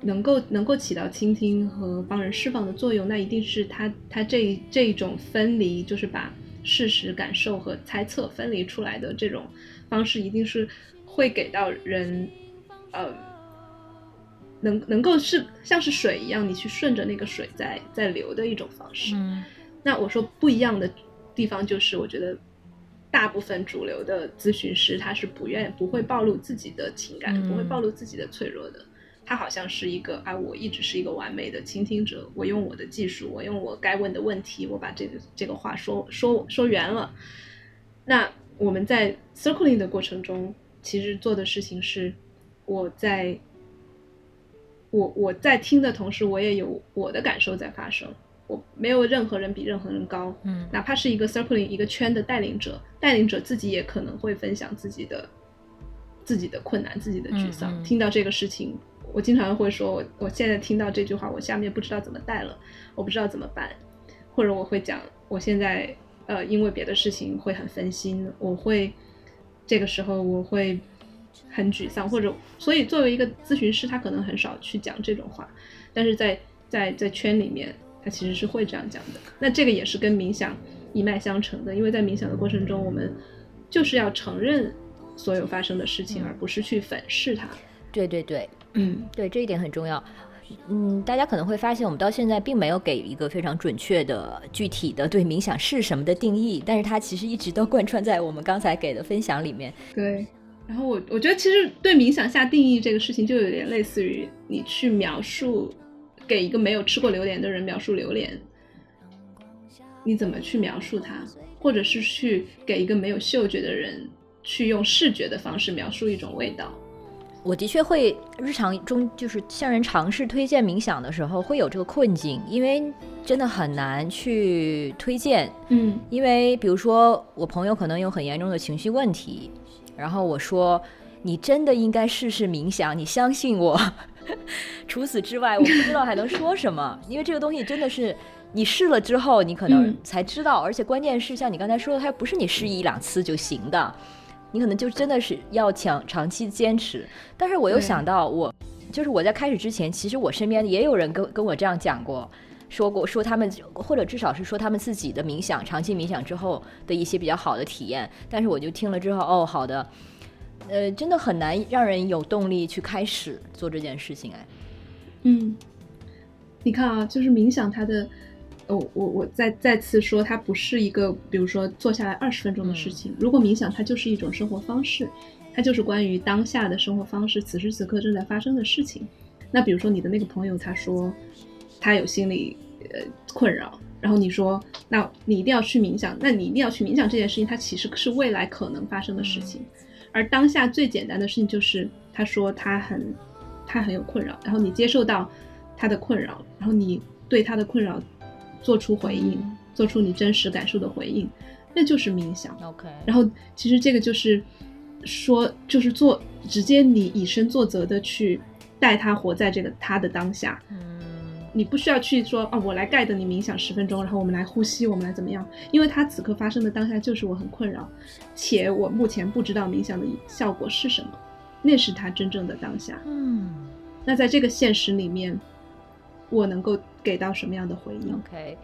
能够能够起到倾听和帮人释放的作用，那一定是它它这这一种分离，就是把事实、感受和猜测分离出来的这种方式，一定是会给到人，呃，能能够是像是水一样，你去顺着那个水在在流的一种方式。嗯那我说不一样的地方就是，我觉得大部分主流的咨询师他是不愿不会暴露自己的情感，嗯不会暴露自己的脆弱的。他好像是一个啊，我一直是一个完美的倾听者，我用我的技术，我用我该问的问题，我把这个这个话说说说圆了。那我们在 circling 的过程中，其实做的事情是，我在我我在听的同时，我也有我的感受在发生。我没有任何人比任何人高，嗯哪怕是一个 circling 一个圈的带领者，带领者自己也可能会分享自己的自己的困难、自己的沮丧。嗯嗯听到这个事情，我经常会说，我我现在听到这句话，我下面不知道怎么带了，我不知道怎么办，或者我会讲，我现在呃因为别的事情会很分心，我会这个时候我会很沮丧，或者所以作为一个咨询师，他可能很少去讲这种话，但是在在在圈里面，他其实是会这样讲的。那这个也是跟冥想一脉相承的，因为在冥想的过程中，我们就是要承认所有发生的事情，嗯而不是去粉饰它。对对对，嗯对，这一点很重要。嗯，大家可能会发现，我们到现在并没有给一个非常准确的、具体的对冥想是什么的定义，但是它其实一直都贯穿在我们刚才给的分享里面。对。然后我我觉得其实对冥想下定义这个事情，就有点类似于你去描述给一个没有吃过榴莲的人描述榴莲，你怎么去描述它，或者是去给一个没有嗅觉的人去用视觉的方式描述一种味道。我的确会日常中就是向人尝试推荐冥想的时候会有这个困境，因为真的很难去推荐。嗯因为比如说我朋友可能有很严重的情绪问题，然后我说你真的应该试试冥想，你相信我。除此之外，我不知道还能说什么，因为这个东西真的是你试了之后，你可能嗯才知道，而且关键是像你刚才说的，它不是你试一两次就行的，你可能就真的是要长长期坚持。但是我又想到我，就是我在开始之前，其实我身边也有人跟跟我这样讲过。说过说他们或者至少是说他们自己的冥想长期冥想之后的一些比较好的体验，但是我就听了之后，哦，好的，呃，真的很难让人有动力去开始做这件事情，哎，嗯，你看啊，就是冥想它的，哦，我我再再次说，它不是一个比如说坐下来二十分钟的事情。如果冥想它就是一种生活方式，它就是关于当下的生活方式，此时此刻正在发生的事情。那比如说你的那个朋友，他说他有心理呃困扰，然后你说那你一定要去冥想，那你一定要去冥想这件事情，它其实是未来可能发生的事情，而当下最简单的事情就是他说他很他很有困扰，然后你接受到他的困扰，然后你对他的困扰做出回应，嗯。做出你真实感受的回应，那就是冥想。，OK，然后其实这个就是说，就是做直接你以身作则的去带他活在这个他的当下，嗯，你不需要去说啊，我来盖的你冥想十分钟，然后我们来呼吸，我们来怎么样？因为它此刻发生的当下就是我很困扰，且我目前不知道冥想的效果是什么，那是他真正的当下。嗯那在这个现实里面，我能够给到什么样的回应？，OK。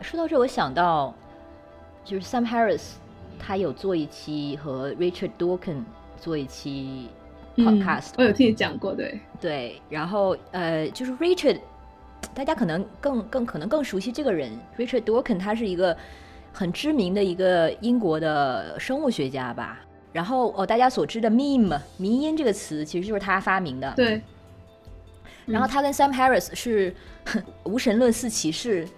说到这，我想到就是 Sam Harris，他有做一期和 Richard Dawkins 做一期嗯 podcast，、我有听你讲过，对，对，然后呃，就是 Richard，大家可能更更可能更熟悉这个人，Richard Dawkins，他是一个很知名的一个英国的生物学家吧。然后哦，大家所知的 meme 迷音这个词，其实就是他发明的。对，然后他跟 Sam Harris 是 无神论四骑士，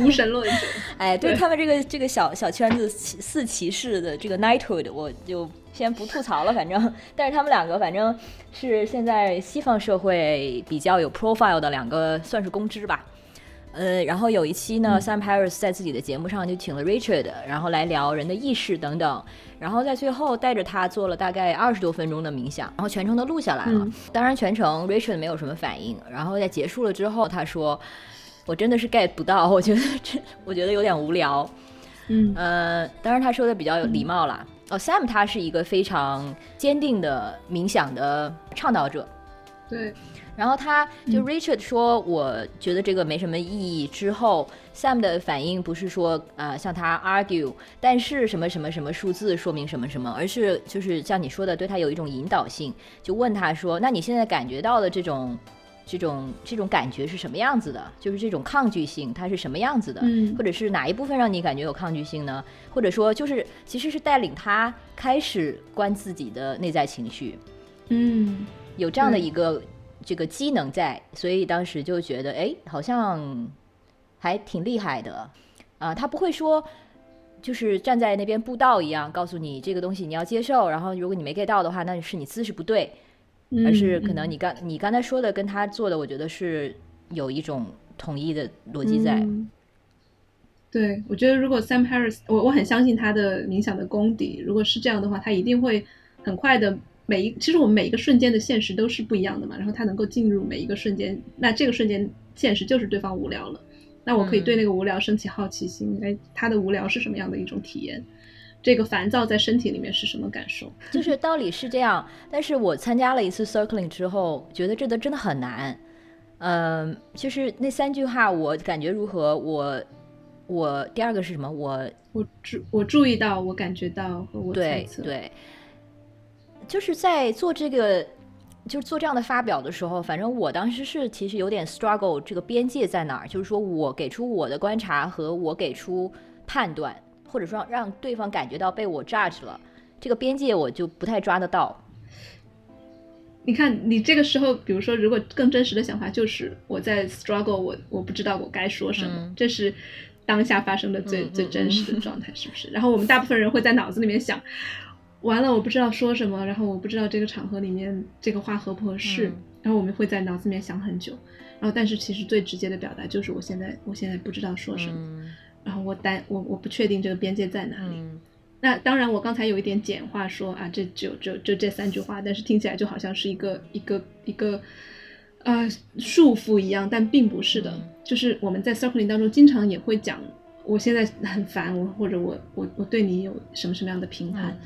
无神论者，哎，对对。他们这个这个小小圈子骑四骑士的这个 knighthood，我就先不吐槽了，反正，但是他们两个反正是现在西方社会比较有 profile 的两个，算是公知吧。呃，然后有一期呢、s a m Harris 在自己的节目上就请了 Richard，然后来聊人的意识等等，然后在最后带着他做了大概二十多分钟的冥想，然后全程都录下来了。嗯当然全程 Richard 没有什么反应，然后在结束了之后，他说：“我真的是 get 不到，我觉得这我觉得有点无聊。”嗯呃，当然他说的比较有礼貌啦。哦，Sam 他是一个非常坚定的冥想的倡导者。对，然后他就嗯 Richard 说，我觉得这个没什么意义。之后 Sam 的反应不是说呃向他 argue，但是什么什么什么数字说明什么什么，而是就是像你说的，对他有一种引导性，就问他说，那你现在感觉到的这种这种这种感觉是什么样子的？就是这种抗拒性，它是什么样子的？嗯或者是哪一部分让你感觉有抗拒性呢？或者说，就是其实是带领他开始观自己的内在情绪，嗯有这样的一个这个机能在，所以当时就觉得，哎，好像还挺厉害的啊、他不会说。就是站在那边布道一样，告诉你这个东西你要接受，然后如果你没 get 到的话，那是你姿势不对，嗯，而是可能嗯你刚你刚才说的跟他做的，我觉得是有一种统一的逻辑在。嗯对，我觉得如果 Sam Harris，我我很相信他的冥想的功底。如果是这样的话，他一定会很快的每一，其实我们每一个瞬间的现实都是不一样的嘛。然后他能够进入每一个瞬间，那这个瞬间现实就是对方无聊了，那我可以对那个无聊升起好奇心，哎，他的无聊是什么样的一种体验？这个烦躁在身体里面是什么感受？就是道理是这样，但是我参加了一次 circling 之后，觉得这个真的很难。嗯、就是那三句话，我感觉如何？我我第二个是什么？我我注我注意到，我感觉到和我猜测，对对，就是在做这个，就是做这样的发表的时候，反正我当时是其实有点 struggle，这个边界在哪儿？就是说我给出我的观察和我给出判断，或者说让对方感觉到被我 judge 了，这个边界我就不太抓得到。你看，你这个时候，比如说，如果更真实的想法就是我在 struggle，我我不知道我该说什么，嗯。这是当下发生的最、最真实的状态，是不是？然后我们大部分人会在脑子里面想，完了，我不知道说什么，然后我不知道这个场合里面这个话合不合适，嗯。然后我们会在脑子里面想很久，然后但是其实最直接的表达就是我现在我现在不知道说什么，嗯然后我担我我不确定这个边界在哪里，嗯那当然，我刚才有一点简化说啊，这就就就这三句话，但是听起来就好像是一个一个一个呃束缚一样，但并不是的。嗯就是我们在 circling 当中经常也会讲，我现在很烦，我或者我我我对你有什么什么样的评判，嗯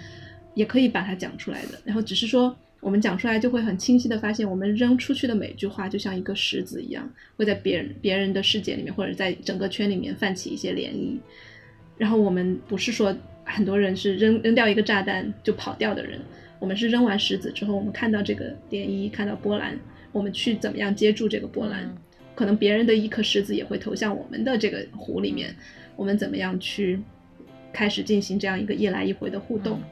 也可以把它讲出来的。然后只是说我们讲出来就会很清晰的发现，我们扔出去的每句话就像一个石子一样，会在别人别人的世界里面或者在整个圈里面泛起一些涟漪。然后我们不是说很多人是扔扔掉一个炸弹就跑掉的人，我们是扔完石子之后，我们看到这个涟漪，看到波澜，我们去怎么样接住这个波澜？嗯可能别人的一颗石子也会投向我们的这个湖里面，我们怎么样去开始进行这样一个一来一回的互动？嗯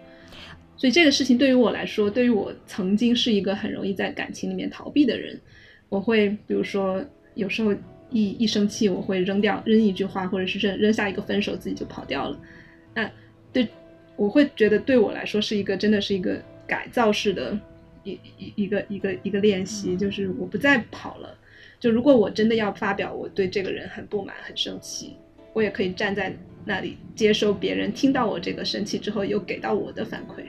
所以这个事情对于我来说，对于我曾经是一个很容易在感情里面逃避的人，我会比如说有时候一一生气，我会扔掉扔一句话，或者是扔扔下一个分手，自己就跑掉了。那对我会觉得对我来说是一个真的是一个改造式的一一一个一个一个练习，嗯就是我不再跑了。就如果我真的要发表我对这个人很不满、很生气，我也可以站在那里接收别人听到我这个生气之后，又给到我的反馈。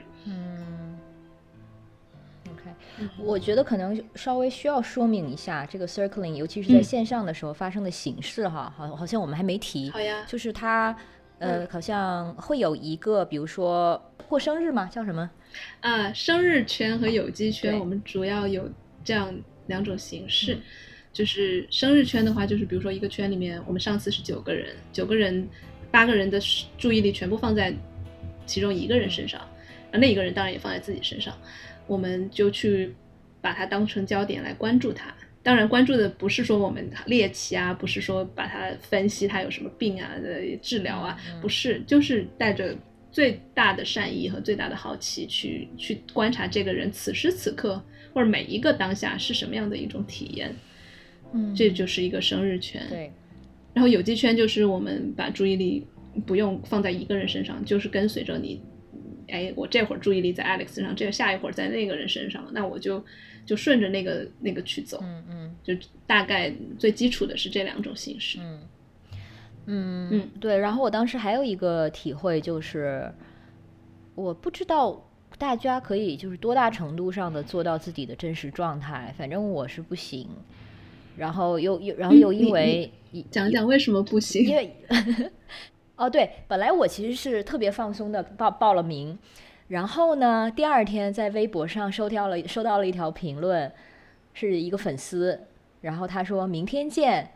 我觉得可能稍微需要说明一下这个 circling，尤其是在线上的时候发生的形式哈，好，好像我们还没提。好呀，就是它，呃，好像会有一个，比如说过生日嘛，叫什么？啊，生日圈和有机圈，我们主要有这样两种形式。就是生日圈的话，就是比如说一个圈里面，我们上次是九个人，九个人，八个人的注意力全部放在其中一个人身上，啊，那一个人当然也放在自己身上，我们就去把它当成焦点来关注它。当然，关注的不是说我们猎奇啊，不是说把它分析它有什么病啊的治疗啊，不是，就是带着最大的善意和最大的好奇去去观察这个人此时此刻或者每一个当下是什么样的一种体验。嗯，这就是一个生日圈。对，然后有机圈就是我们把注意力不用放在一个人身上，就是跟随着你。哎，我这会儿注意力在 Alex 身上，这个下一会儿在那个人身上，那我就就顺着那个那个去走。嗯嗯，就大概最基础的是这两种形式。嗯嗯嗯，对。然后我当时还有一个体会就是，我不知道大家可以就是多大程度上的做到自己的真实状态，反正我是不行。然后又又然后又因为讲讲为什么不行？因为 哦对，本来我其实是特别放松的报报了名，然后呢，第二天在微博上收到了收到了一条评论，是一个粉丝，然后他说明天见。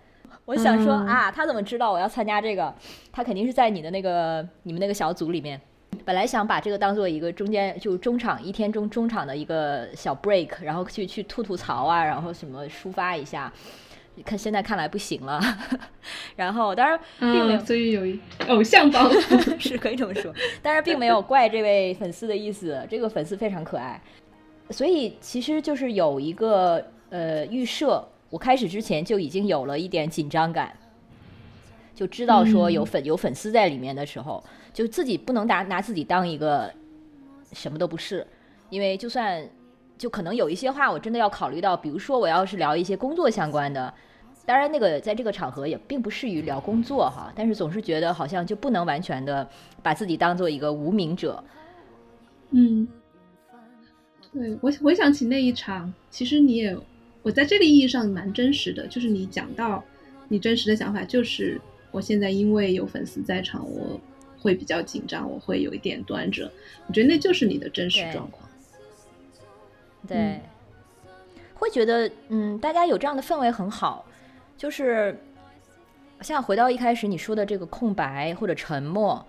我想说啊，他怎么知道我要参加这个？他肯定是在你的那个你们那个小组里面。本来想把这个当做一个中间就中场一天中中场的一个小 break，然后去去吐吐槽啊，然后什么抒发一下。看现在看来不行了。然后当然并没有，所以有偶像包袱 是可以这么说。但是并没有怪这位粉丝的意思，这个粉丝非常可爱。所以其实就是有一个呃预设，我开始之前就已经有了一点紧张感，就知道说有粉有粉丝在里面的时候。就自己不能拿拿自己当一个什么都不是，因为就算就可能有一些话我真的要考虑到，比如说我要是聊一些工作相关的，当然那个在这个场合也并不适于聊工作哈，但是总是觉得好像就不能完全的把自己当做一个无名者。嗯，对我回想起那一场，其实你也我在这个意义上蛮真实的，就是你讲到你真实的想法，就是我现在因为有粉丝在场，我。会比较紧张，我会有一点端着，我觉得那就是你的真实状况。对，会觉得嗯，大家有这样的氛围很好，就是像回到一开始你说的这个空白或者沉默，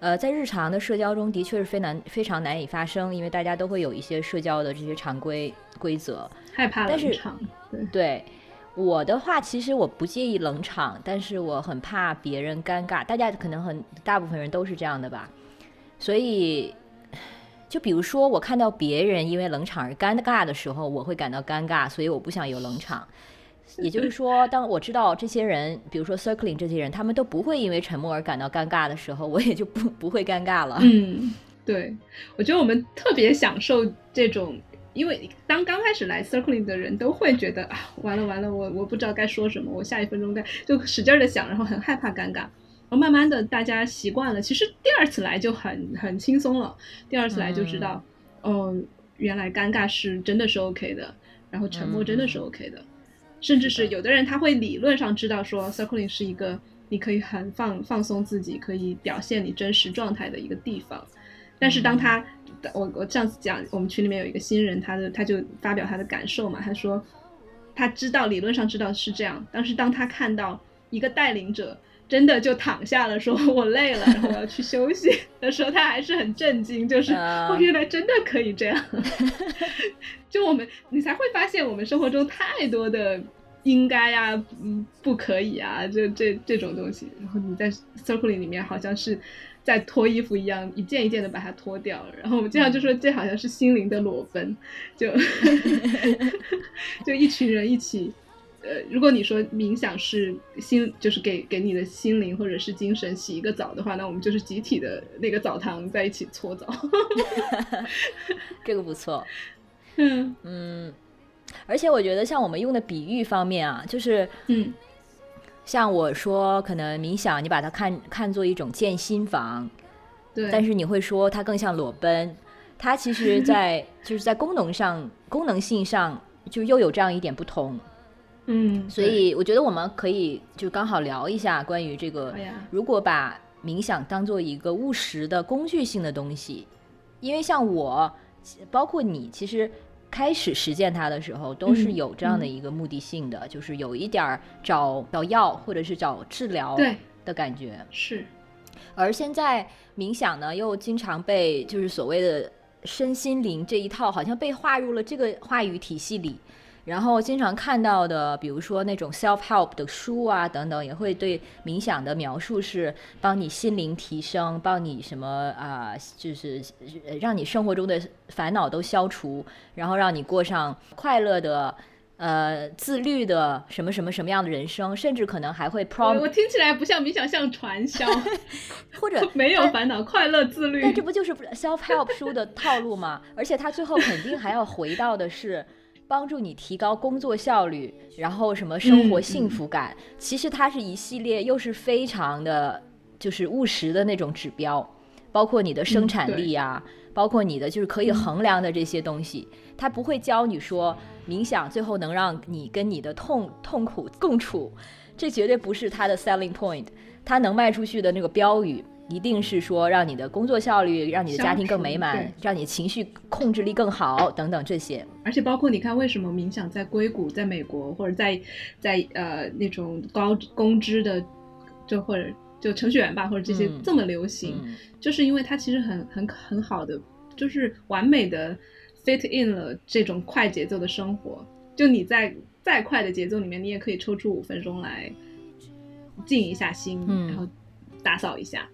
呃，在日常的社交中的确是非难非常难以发生，因为大家都会有一些社交的这些常规规则，害怕冷场，对。我的话，其实我不介意冷场，但是我很怕别人尴尬。大家可能很大部分人都是这样的吧，所以，就比如说我看到别人因为冷场而尴尬的时候，我会感到尴尬，所以我不想有冷场。也就是说，当我知道这些人，比如说 circling 这些人，他们都不会因为沉默而感到尴尬的时候，我也就不不会尴尬了。嗯，对，我觉得我们特别享受这种。因为当刚开始来 circling 的人都会觉得啊，完了完了，我我不知道该说什么，我下一分钟该就使劲的想，然后很害怕尴尬。慢慢的大家习惯了，其实第二次来就很很轻松了。第二次来就知道，哦，原来尴尬是真的是 OK 的，然后沉默真的是 OK 的，甚至是有的人他会理论上知道说 circling 是一个你可以很放放松自己，可以表现你真实状态的一个地方，但是当他我我上次讲，我们群里面有一个新人，他的他就发表他的感受嘛，他说他知道理论上知道是这样，但是当他看到一个带领者真的就躺下了，说我累了，然后我要去休息。的时候，他还是很震惊，就是哦，原来真的可以这样，就我们你才会发现我们生活中太多的应该呀，嗯，不可以啊，就这这种东西，然后你在 circling 里面好像是。在脱衣服一样，一件一件的把它脱掉，然后我们经常就说这好像是心灵的裸奔，就 就一群人一起，呃，如果你说冥想是心，就是给给你的心灵或者是精神洗一个澡的话，那我们就是集体的那个澡堂在一起搓澡，这个不错，嗯嗯，而且我觉得像我们用的比喻方面啊，就是嗯。像我说，可能冥想，你把它看看作一种建心房，对，但是你会说它更像裸奔，它其实在 就是在功能上、功能性上，就又有这样一点不同。嗯，所以我觉得我们可以就刚好聊一下关于这个，如果把冥想当做一个务实的工具性的东西，因为像我，包括你，其实开始实践它的时候，都是嗯有这样的一个目的性的，就是有一点儿找找药或者是找治疗对，的感觉。是，而现在冥想呢，又经常被就是所谓的身心灵这一套，好像被划入了这个话语体系里。然后经常看到的，比如说那种 self help 的书啊等等，也会对冥想的描述是帮你心灵提升，帮你什么啊、就是呃让你生活中的烦恼都消除，然后让你过上快乐的。呃，自律的什么什么什么样的人生，甚至可能还会 prom 我听起来不像冥想，像传销，或者 没有烦恼，快乐自律。但这不就是 self help 书的套路吗？而且他最后肯定还要回到的是帮助你提高工作效率，然后什么生活幸福感。其实它是一系列又是非常的，就是务实的那种指标，包括你的生产力啊，包括你的就是可以衡量的这些东西。它不会教你说冥想最后能让你跟你的痛痛苦共处，这绝对不是它的 selling point。它能卖出去的那个标语，一定是说让你的工作效率，让你的家庭更美满除，让你情绪控制力更好等等这些。而且包括你看，为什么冥想在硅谷、在美国或者在在呃那种高工资的，就或者就程序员吧，或者这些嗯这么流行，嗯就是因为它其实很很很好的，就是完美的 fit in 了这种快节奏的生活。就你在再快的节奏里面，你也可以抽出五分钟来静一下心，嗯然后打扫一下，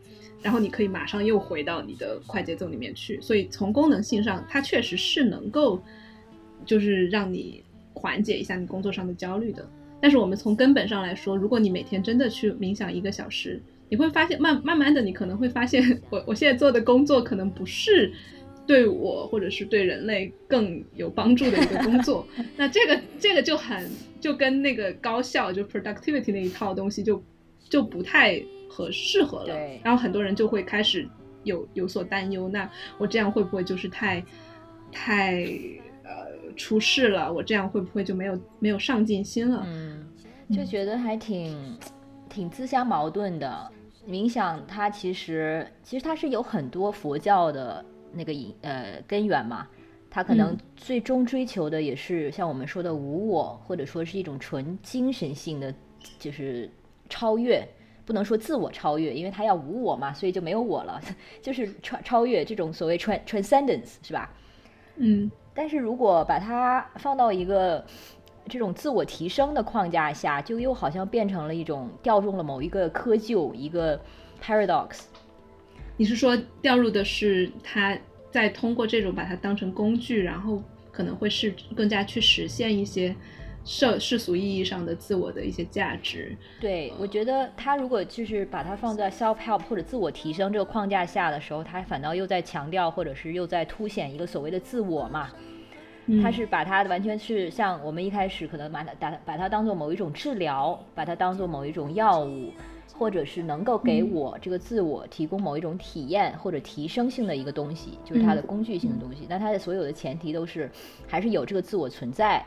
然后你可以马上又回到你的快节奏里面去。所以从功能性上，它确实是能够就是让你缓解一下你工作上的焦虑的。但是我们从根本上来说，如果你每天真的去冥想一个小时，你会发现慢慢慢的，你可能会发现，我我现在做的工作可能不是对我或者是对人类更有帮助的一个工作。那这个这个就很就跟那个高效就 productivity 那一套东西就就不太合适合了。然后很多人就会开始有有所担忧，那我这样会不会就是太太呃出事了？我这样会不会就没有没有上进心了？嗯，就觉得还挺挺自相矛盾的。冥想它其实其实它是有很多佛教的那个引呃根源嘛，它可能嗯最终追求的也是像我们说的无我，或者说是一种纯精神性的，就是超越。不能说自我超越，因为他要无我嘛，所以就没有我了，就是超超越这种所谓 tran transcendence 是吧？嗯但是如果把它放到一个这种自我提升的框架下，就又好像变成了一种掉入了某一个窠臼，一个 paradox。你是说掉入的是他在通过这种把它当成工具，然后可能会是更加去实现一些世世俗意义上的自我的一些价值。对我觉得他如果就是把它放在 self help 或者自我提升这个框架下的时候，他反倒又在强调或者是又在凸显一个所谓的自我嘛。嗯他是把它完全是像我们一开始可能把它把把它当做某一种治疗，把它当做某一种药物，或者是能够给嗯我这个自我提供某一种体验或者提升性的一个东西，就是它的嗯工具性的东西。那它的所有的前提都是还是有这个自我存在。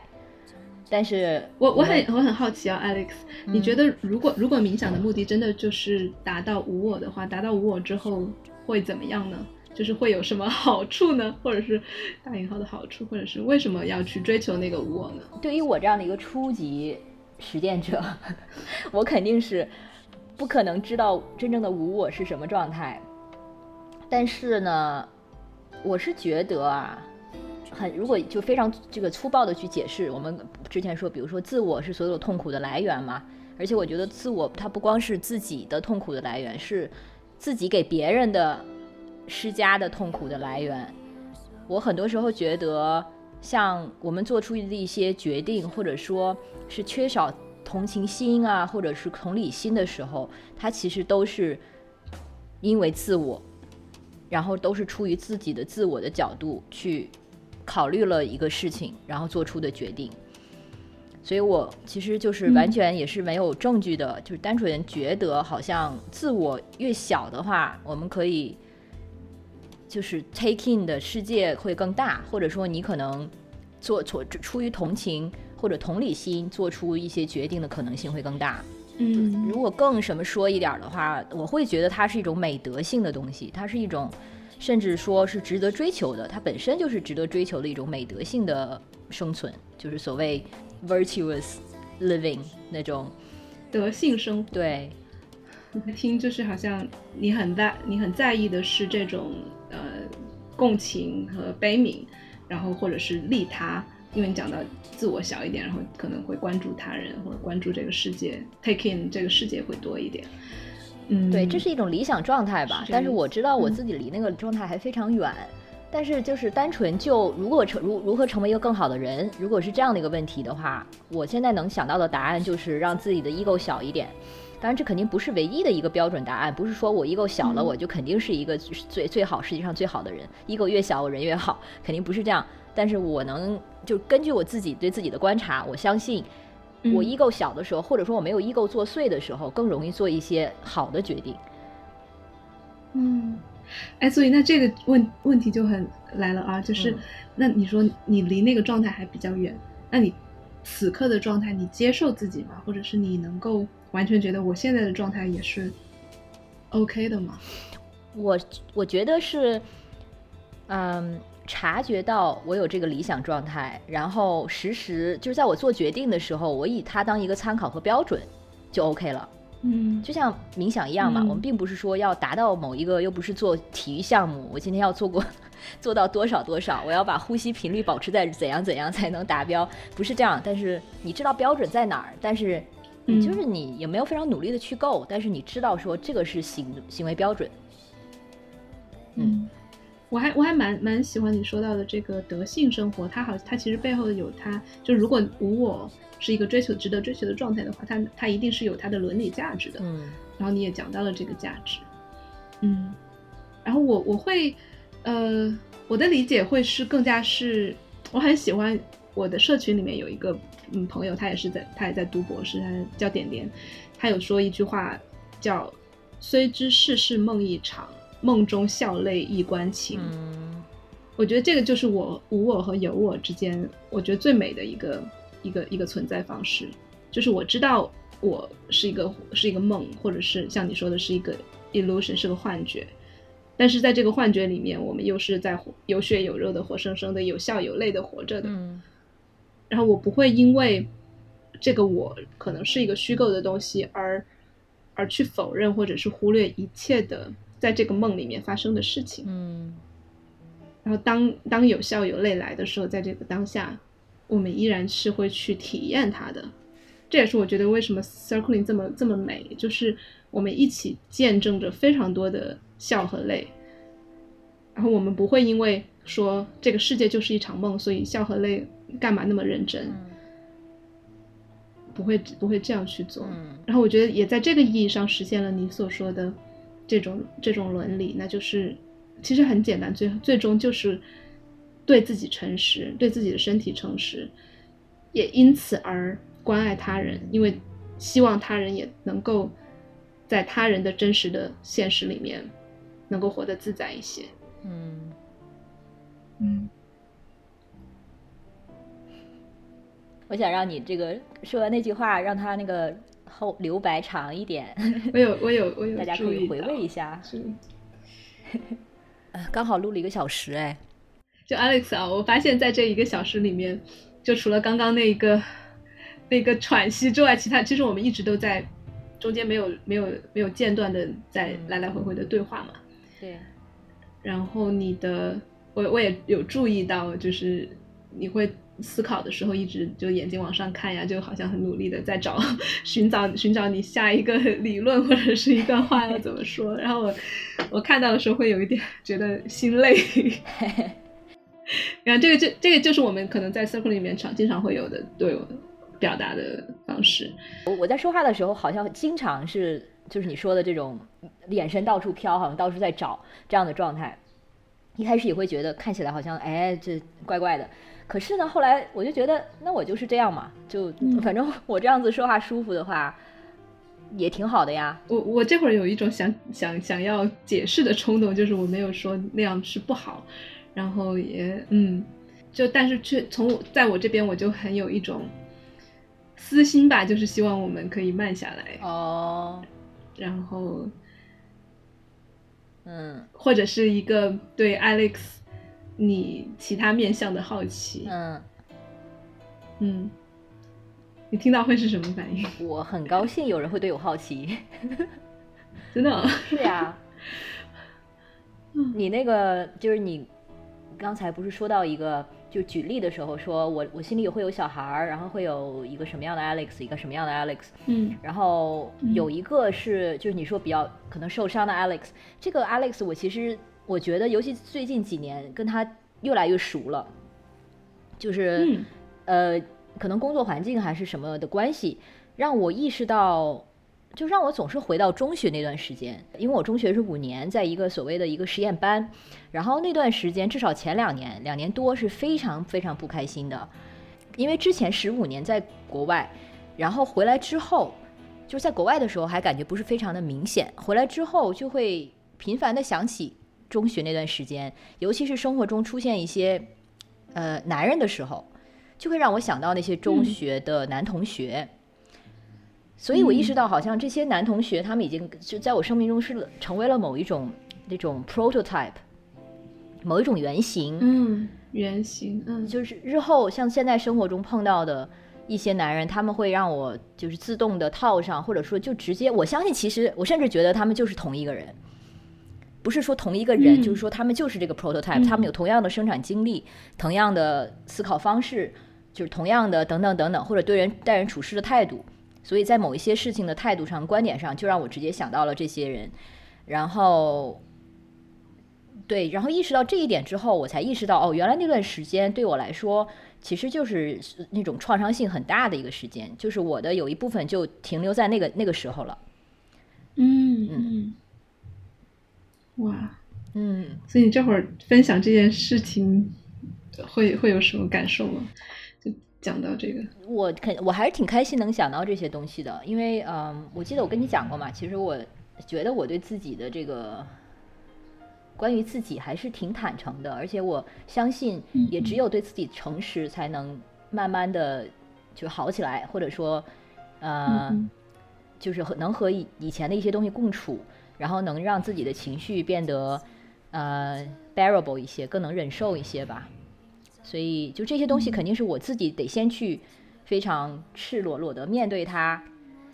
但是我我很我很好奇啊，Alex，、你觉得如果如果冥想的目的真的就是达到无我的话，达到无我之后会怎么样呢？就是会有什么好处呢？或者是大引号的好处，或者是为什么要去追求那个无我呢？对于我这样的一个初级实践者，我肯定是不可能知道真正的无我是什么状态。但是呢，我是觉得啊，很如果就非常这个粗暴的去解释，我们之前说，比如说自我是所有痛苦的来源嘛，而且我觉得自我它不光是自己的痛苦的来源，是自己给别人的施加的痛苦的来源。我很多时候觉得，像我们做出的一些决定，或者说是缺少同情心啊，或者是同理心的时候，它其实都是因为自我，然后都是出于自己的自我的角度去考虑了一个事情，然后做出的决定。所以我其实就是完全也是没有证据的，就是单纯觉得好像自我越小的话，我们可以。就是 take in 的世界会更大，或者说你可能做出出于同情或者同理心做出一些决定的可能性会更大。嗯如果更什么说一点儿的话，我会觉得它是一种美德性的东西，它是一种甚至说是值得追求的，它本身就是值得追求的一种美德性的生存，就是所谓 virtuous living 那种。德性生活。对，听就是好像你很在你很在意的是这种呃共情和悲悯，然后或者是利他，因为你讲到自我小一点，然后可能会关注他人或者关注这个世界，take in 这个世界会多一点。嗯，对，这是一种理想状态吧是。但是我知道我嗯自己离那个状态还非常远。但是就是单纯就如果成如如何成为一个更好的人，如果是这样的一个问题的话，我现在能想到的答案就是让自己的 ego 小一点。当然，这肯定不是唯一的一个标准答案，不是说我 ego 小了，嗯我就肯定是一个最最好世界上最好的人，ego 越小我人越好，肯定不是这样。但是我能就根据我自己对自己的观察，我相信我嗯 ego 小的时候，或者说我没有 ego 作祟的时候，更容易做一些好的决定。嗯，哎，所以那这个问问题就很来了啊，就是、嗯那你说你离那个状态还比较远，那你此刻的状态，你接受自己吗？或者是你能够完全觉得我现在的状态也是 OK 的吗？我我觉得是，嗯，察觉到我有这个理想状态，然后实时就是在我做决定的时候，我以它当一个参考和标准，就 OK 了。嗯就像冥想一样嘛，嗯我们并不是说要达到某一个，又不是做体育项目，我今天要做过做到多少多少，我要把呼吸频率保持在怎样怎样才能达标，不是这样。但是你知道标准在哪儿，但是嗯你就是你也没有非常努力的去够，但是你知道说这个是行行为标准。嗯，我还我还蛮蛮喜欢你说到的这个德性生活，它好，它其实背后有它，就如果无我是一个追求值得追求的状态的话，它它一定是有它的伦理价值的。嗯然后你也讲到了这个价值，嗯，然后我我会，呃，我的理解会是更加是，我很喜欢我的社群里面有一个嗯朋友，他也是在他也在读博士，他叫点点，他有说一句话叫“虽知世事梦一场，梦中笑泪一关情”，嗯我觉得这个就是我无我和有我之间，我觉得最美的一个一个一个存在方式，就是我知道我是一个是一个梦，或者是像你说的是一个 illusion，是个幻觉，但是在这个幻觉里面，我们又是在活有血有肉的、活生生的、有笑有泪的活着的。嗯。然后我不会因为这个我可能是一个虚构的东西而而去否认或者是忽略一切的在这个梦里面发生的事情。嗯然后当当有笑有泪来的时候，在这个当下，我们依然是会去体验它的。这也是我觉得为什么 circling 这么这么美，就是我们一起见证着非常多的笑和泪，然后我们不会因为说这个世界就是一场梦，所以笑和泪干嘛那么认真，不会不会这样去做。嗯然后我觉得也在这个意义上实现了你所说的这种这种伦理，那就是其实很简单，最最终就是对自己诚实，对自己的身体诚实，也因此而关爱他人，因为希望他人也能够在他人的真实的现实里面能够活得自在一些。嗯，嗯，我想让你这个说完那句话，让他那个后留白长一点，我有我有我有大家可以回注意到味一下。是呃 刚好录了一个小时，哎，就 Alex 啊，我发现在这一个小时里面，就除了刚刚那一个那个喘息之外，其他其实我们一直都在中间没有没有没有间断的在嗯来来回回的对话嘛。对，然后你的，我我也有注意到，就是你会思考的时候，一直就眼睛往上看呀，就好像很努力的在找寻找寻找你下一个 理论或者是一段话要怎么说。然后我我看到的时候会有一点觉得心累。然后这个就这个就是我们可能在 circle 里面常经常会有的对我表达的方式。我我在说话的时候，好像经常是就是你说的这种眼神到处飘，好像到处在找这样的状态。一开始也会觉得看起来好像哎这怪怪的，可是呢，后来我就觉得那我就是这样嘛，就嗯。反正我这样子说话舒服的话，也挺好的呀。我我这会儿有一种想想想要解释的冲动，就是我没有说那样是不好，然后也嗯，就但是却从我在我这边我就很有一种私心吧，就是希望我们可以慢下来，哦，然后嗯。或者是一个对 Alex 你其他面向的好奇，嗯，嗯，你听到会是什么反应？我很高兴有人会对我好奇。真的？哦，是呀，嗯。你那个就是你刚才不是说到一个，就举例的时候说我我心里会有小孩儿，然后会有一个什么样的 Alex，一个什么样的 Alex，嗯。然后有一个是就是你说比较可能受伤的 Alex，这个 Alex 我其实我觉得，尤其最近几年跟他越来越熟了，就是、嗯。呃，可能工作环境还是什么的关系，让我意识到，就让我总是回到中学那段时间，因为我中学是五年，在一个所谓的一个实验班，然后那段时间至少前两年两年多是非常非常不开心的，因为之前十五年在国外，然后回来之后，就是在国外的时候还感觉不是非常的明显，回来之后就会频繁的想起中学那段时间，尤其是生活中出现一些呃男人的时候，就会让我想到那些中嗯学的男同学。所以我意识到，好像这些男同学他们已经就在我生命中是成为了某一种那种 prototype，某一种原型。嗯，原型，嗯，就是日后像现在生活中碰到的一些男人，他们会让我就是自动的套上，或者说就直接，我相信其实我甚至觉得他们就是同一个人，不是说同一个人，嗯。就是说他们就是这个 prototype，、嗯。他们有同样的生产经历，同样的思考方式，就是同样的等等等等，或者对人待人处事的态度，所以在某一些事情的态度上、观点上，就让我直接想到了这些人，然后。对，然后意识到这一点之后，我才意识到，哦，原来那段时间对我来说，其实就是那种创伤性很大的一个时间，就是我的有一部分就停留在那个那个时候了。嗯。嗯，哇，嗯，所以你这会儿分享这件事情，会会有什么感受吗？就讲到这个，我肯我还是挺开心能想到这些东西的，因为嗯，我记得我跟你讲过嘛，其实我觉得我对自己的这个关于自己还是挺坦诚的，而且我相信嗯也只有对自己诚实，才能慢慢的就好起来，或者说呃。嗯。就是和能和以以前的一些东西共处，然后能让自己的情绪变得呃 bearable 一些，更能忍受一些吧。所以就这些东西肯定是我自己得先去非常赤裸裸的面对它，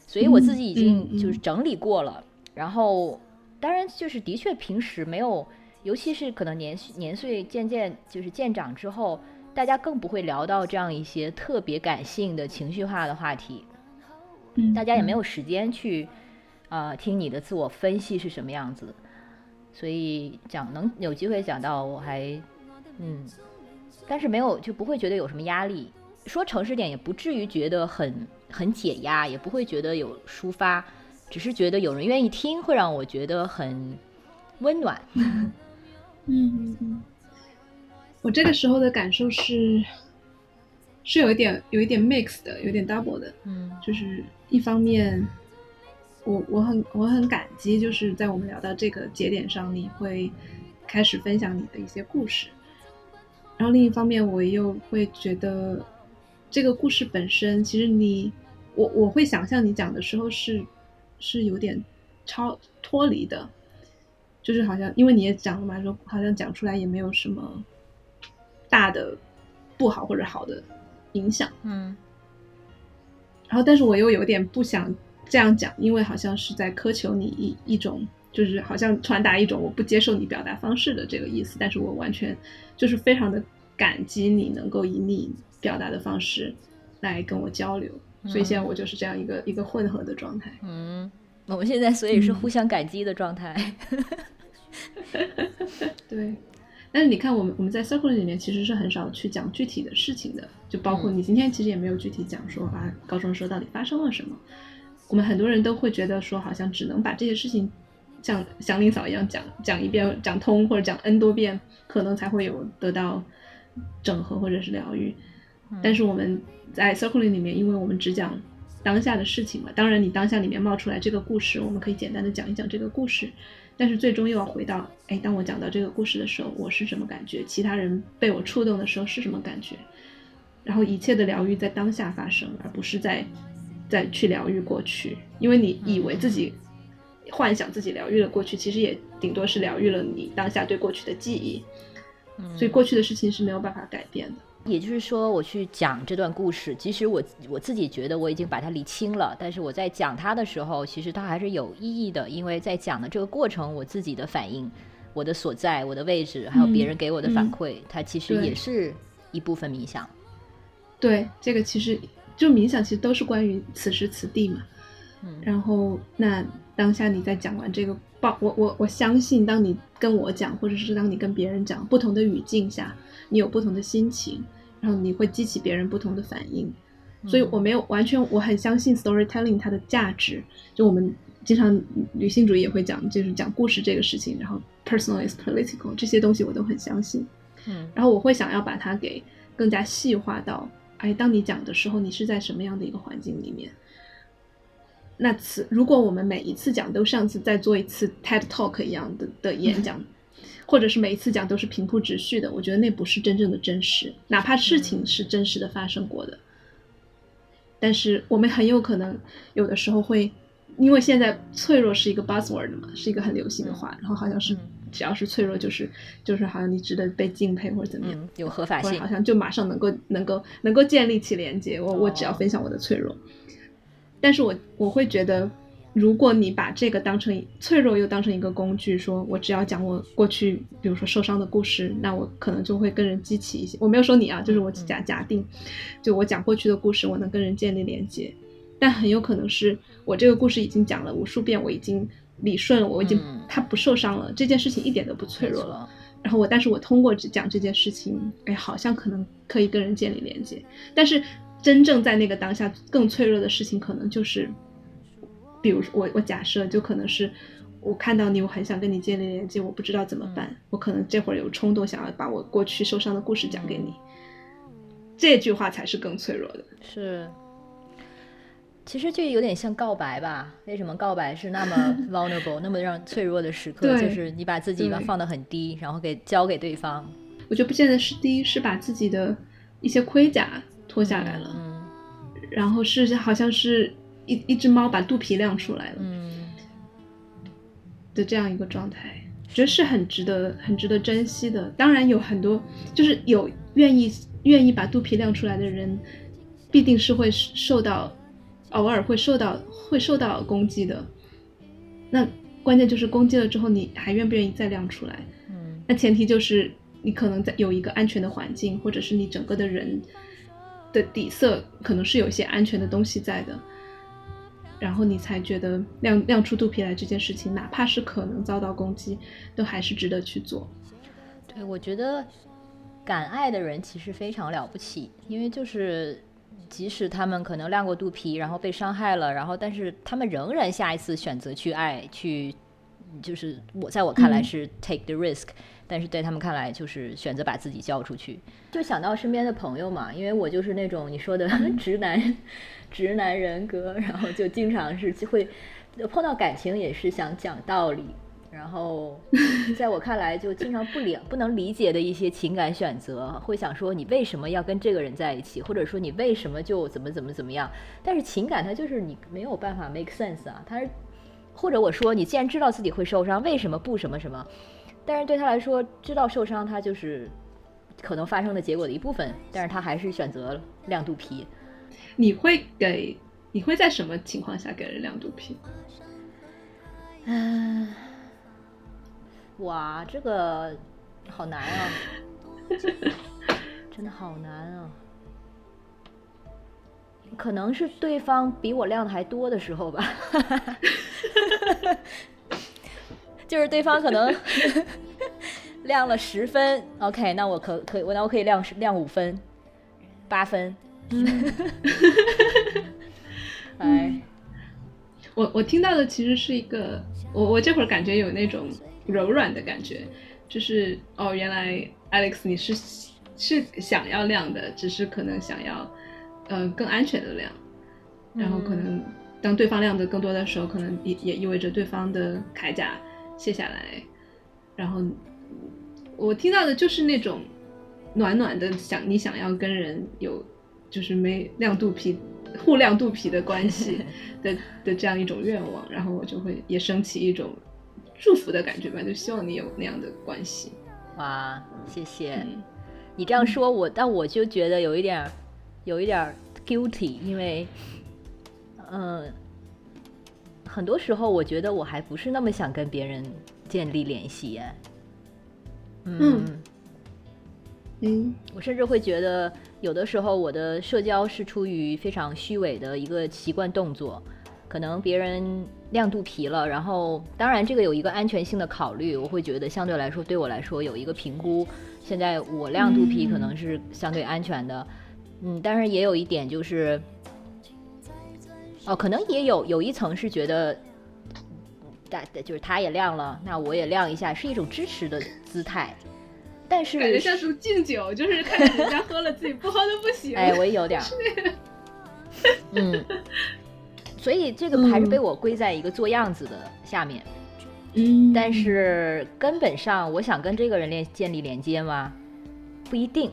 所以我自己已嗯经嗯就是整理过了。然后当然就是的确平时没有，尤其是可能年年岁渐渐就是渐长之后，大家更不会聊到这样一些特别感性的情绪化的话题。嗯，大家也没有时间去呃听你的自我分析是什么样子，所以讲能有机会讲到，我还嗯，但是没有就不会觉得有什么压力。说诚实点，也不至于觉得很很解压，也不会觉得有抒发，只是觉得有人愿意听，会让我觉得很温暖。嗯嗯嗯，我这个时候的感受是，是有一点有一点 mix 的，有点 double 的，嗯就是一方面，我我很我很感激，就是在我们聊到这个节点上，你会开始分享你的一些故事，然后另一方面，我又会觉得这个故事本身，其实你我我会想象你讲的时候是是有点超脱离的，就是好像因为你也讲了嘛，说好像讲出来也没有什么大的不好或者好的影响。嗯。然后，但是我又有点不想这样讲，因为好像是在苛求你一一种，就是好像传达一种我不接受你表达方式的这个意思。但是我完全就是非常的感激你能够以你表达的方式来跟我交流，所以现在我就是这样一个一个混合的状态。嗯，我们现在所以是嗯互相感激的状态。对，但是你看，我们我们在 circle 里面其实是很少去讲具体的事情的，就包括嗯你今天其实也没有具体讲说啊，高中时候到底发生了什么。我们很多人都会觉得说，好像只能把这些事情像祥林嫂一样讲讲一遍，讲通或者讲 n 多遍，可能才会有得到整合或者是疗愈。但是我们在 circling 里面，因为我们只讲当下的事情嘛。当然，你当下里面冒出来这个故事，我们可以简单的讲一讲这个故事，但是最终又要回到，哎，当我讲到这个故事的时候，我是什么感觉？其他人被我触动的时候是什么感觉？然后一切的疗愈在当下发生，而不是在再去疗愈过去，因为你以为自己幻想自己疗愈了过去，其实也顶多是疗愈了你当下对过去的记忆。所以过去的事情是没有办法改变的。也就是说，我去讲这段故事，即使我我自己觉得我已经把它理清了，但是我在讲它的时候，其实它还是有意义的，因为在讲的这个过程，我自己的反应、我的所在、我的位置，还有别人给我的反馈，它其实也是一部分冥想。对，这个其实就冥想，其实都是关于此时此地嘛。嗯，然后那当下你在讲完这个。报我我我相信，当你跟我讲，或者是当你跟别人讲，不同的语境下，你有不同的心情，然后你会激起别人不同的反应。所以我没有完全，我很相信 storytelling 它的价值。就我们经常女性主义也会讲，就是讲故事这个事情，然后 personal is political 这些东西我都很相信。嗯，然后我会想要把它给更加细化到，哎，当你讲的时候，你是在什么样的一个环境里面？那次，如果我们每一次讲都像次再做一次 TED Talk 一样的的演讲，或者是每一次讲都是平铺直叙的，我觉得那不是真正的真实。哪怕事情是真实的发生过的，但是我们很有可能有的时候会，因为现在脆弱是一个 buzzword 嘛，是一个很流行的话，然后好像是只要是脆弱就是就是好像你值得被敬佩或者怎么样，有合法性，好像就马上能够能够能够建立起连接。我我只要分享我的脆弱。但是我我会觉得，如果你把这个当成脆弱，又当成一个工具，说我只要讲我过去，比如说受伤的故事，那我可能就会跟人激起一些。我没有说你啊，就是我假假定，就我讲过去的故事，我能跟人建立连接。但很有可能是我这个故事已经讲了无数遍，我已经理顺了，我已经他不受伤了，这件事情一点都不脆弱了。然后我，但是我通过讲这件事情，哎，好像可能可以跟人建立连接，但是。真正在那个当下更脆弱的事情，可能就是，比如说我我假设就可能是我看到你，我很想跟你建立连接，我不知道怎么办，我可能这会儿有冲动想要把我过去受伤的故事讲给你，这句话才是更脆弱的。是，其实就有点像告白吧？为什么告白是那么 vulnerable，那么让脆弱的时刻？就是你把自己放得很低，然后给交给对方。我觉得不见得是低，是把自己的一些盔甲。脱下来了，嗯，然后是好像是一一只猫把肚皮亮出来了，嗯，的这样一个状态，觉得是很值得、很值得珍惜的。当然有很多，就是有愿意愿意把肚皮亮出来的人，必定是会受到，偶尔会受到会受到攻击的。那关键就是攻击了之后，你还愿不愿意再亮出来？嗯，那前提就是你可能在有一个安全的环境，或者是你整个的人。的底色可能是有一些安全的东西在的，然后你才觉得亮亮出肚皮来这件事情，哪怕是可能遭到攻击，都还是值得去做。对，我觉得敢爱的人其实非常了不起，因为就是即使他们可能亮过肚皮，然后被伤害了，然后但是他们仍然下一次选择去爱，去就是我在我看来是 take the risk。但是对他们看来，就是选择把自己交出去，就想到身边的朋友嘛，因为我就是那种你说的 直男，直男人格，然后就经常是会碰到感情也是想讲道理，然后在我看来就经常不理不能理解的一些情感选择，会想说你为什么要跟这个人在一起，或者说你为什么就怎么怎么怎么样？但是情感它就是你没有办法 make sense 啊，它是或者我说你既然知道自己会受伤，为什么不什么什么？但是对他来说，知道受伤，他就是可能发生的结果的一部分。但是他还是选择亮肚皮。你会给？你会在什么情况下给人亮肚皮？嗯，哇，这个好难啊！真的好难啊！可能是对方比我亮的还多的时候吧。就是对方可能 亮了十分，OK，那我可可以，我那我可以亮亮五分、八分。哎，我我听到的其实是一个，我我这会儿感觉有那种柔软的感觉，就是哦，原来 Alex 你是是想要亮的，只是可能想要呃更安全的亮。然后可能当对方亮的更多的时候，可能也也意味着对方的铠甲卸下来，然后我听到的就是那种暖暖的想你想要跟人有就是没亮肚皮互亮肚皮的关系的 的这样一种愿望，然后我就会也升起一种祝福的感觉吧，就希望你有那样的关系。哇，谢谢、嗯你这样说我，但我就觉得有一点，有一点 guilty，因为，嗯、很多时候我觉得我还不是那么想跟别人建立联系耶。嗯嗯我甚至会觉得，有的时候我的社交是出于非常虚伪的一个习惯动作，可能别人亮肚皮了，然后当然这个有一个安全性的考虑，我会觉得相对来说对我来说有一个评估，现在我亮肚皮可能是相对安全的，嗯，但是也有一点就是，哦，可能也有有一层是觉得。大就是他也亮了，那我也亮一下，是一种支持的姿态。但是感觉像是敬酒，就是看着人家喝了，自己不喝都不行。哎，我也有点儿，嗯，所以这个还是被我归在一个做样子的下面。嗯，但是根本上，我想跟这个人连建立连接吗？不一定。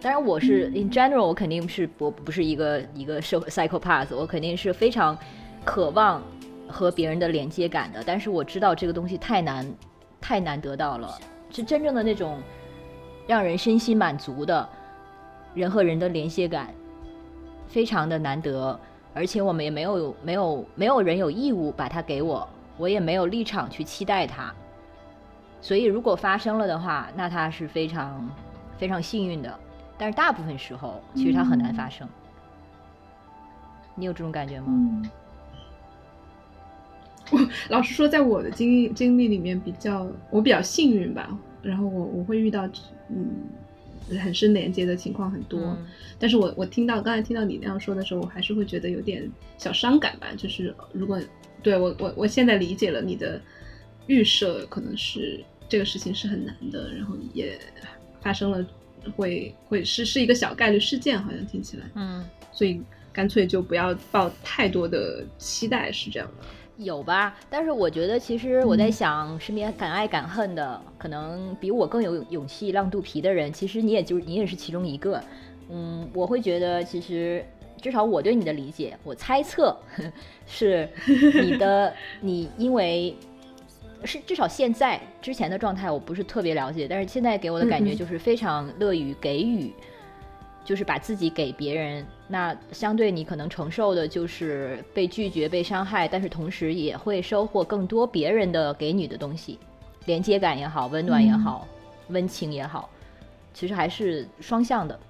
当然，我是 in general，我肯定是我不是一个一个社会 psychopath，我肯定是非常渴望和别人的连接感的。但是我知道这个东西太难，太难得到了，是真正的那种让人身心满足的人和人的连接感，非常的难得。而且我们也没有没有没有人有义务把它给我，我也没有立场去期待它。所以如果发生了的话，那它是非常非常幸运的。但是大部分时候，其实它很难发生。你有这种感觉吗？嗯，我老实说，在我的经历经历里面，比较我比较幸运吧。然后我我会遇到嗯很深连接的情况很多，嗯但是我我听到刚才听到你那样说的时候，我还是会觉得有点小伤感吧。就是如果对我我我现在理解了你的预设，可能是这个事情是很难的，然后也发生了会会是是一个小概率事件，好像听起来。嗯，所以干脆就不要抱太多的期待，是这样的。有吧？但是我觉得，其实我在想，身边敢爱敢恨的，可能比我更有勇气浪肚皮的人，其实你也就你也是其中一个。嗯，我会觉得，其实至少我对你的理解，我猜测 是你的，你因为是至少现在之前的状态我不是特别了解，但是现在给我的感觉就是非常乐于给予，就是把自己给别人。那相对你可能承受的就是被拒绝、被伤害，但是同时也会收获更多别人的给你的东西，连接感也好，温暖也好，温情也好，其实还是双向的。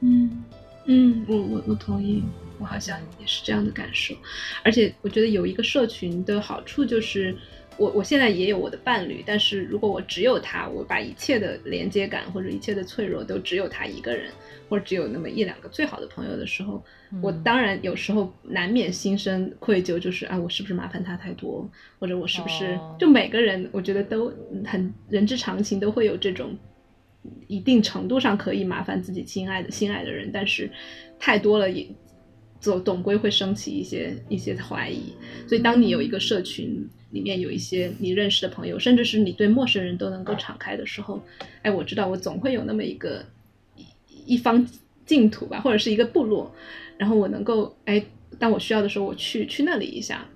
嗯嗯，我我我同意，我好像也是这样的感受。而且我觉得有一个社群的好处就是，我我现在也有我的伴侣，但是如果我只有他，我把一切的连接感或者一切的脆弱都只有他一个人，或者只有那么一两个最好的朋友的时候，我嗯当然有时候难免心生愧疚，就是啊，我是不是麻烦他太多，或者我是不是、哦就每个人我觉得都很人之常情，都会有这种一定程度上可以麻烦自己亲爱的心爱的人，但是太多了也总总归会升起一些一些怀疑。所以当你有一个社群里面有一些你认识的朋友，甚至是你对陌生人都能够敞开的时候，哎，我知道我总会有那么一个一一方净土吧，或者是一个部落，然后我能够哎，当我需要的时候，我去去那里一下，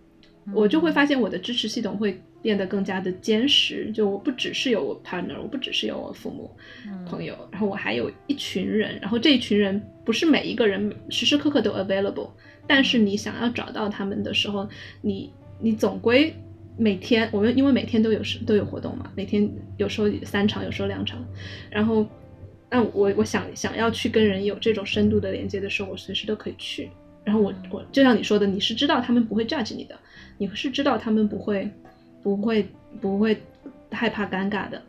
我就会发现我的支持系统会变得更加的坚实。就我不只是有我 partner，我不只是有我父母、朋友，然后我还有一群人，然后这一群人不是每一个人时时刻刻都 available，但是你想要找到他们的时候，你你总归。每天我们因为每天都有时都有活动嘛，每天有时候三场，有时候两场，然后那我我想想要去跟人有这种深度的连接的时候，我随时都可以去。然后我我就像你说的，你是知道他们不会 judge 你的，你是知道他们不会不会不会害怕尴尬的，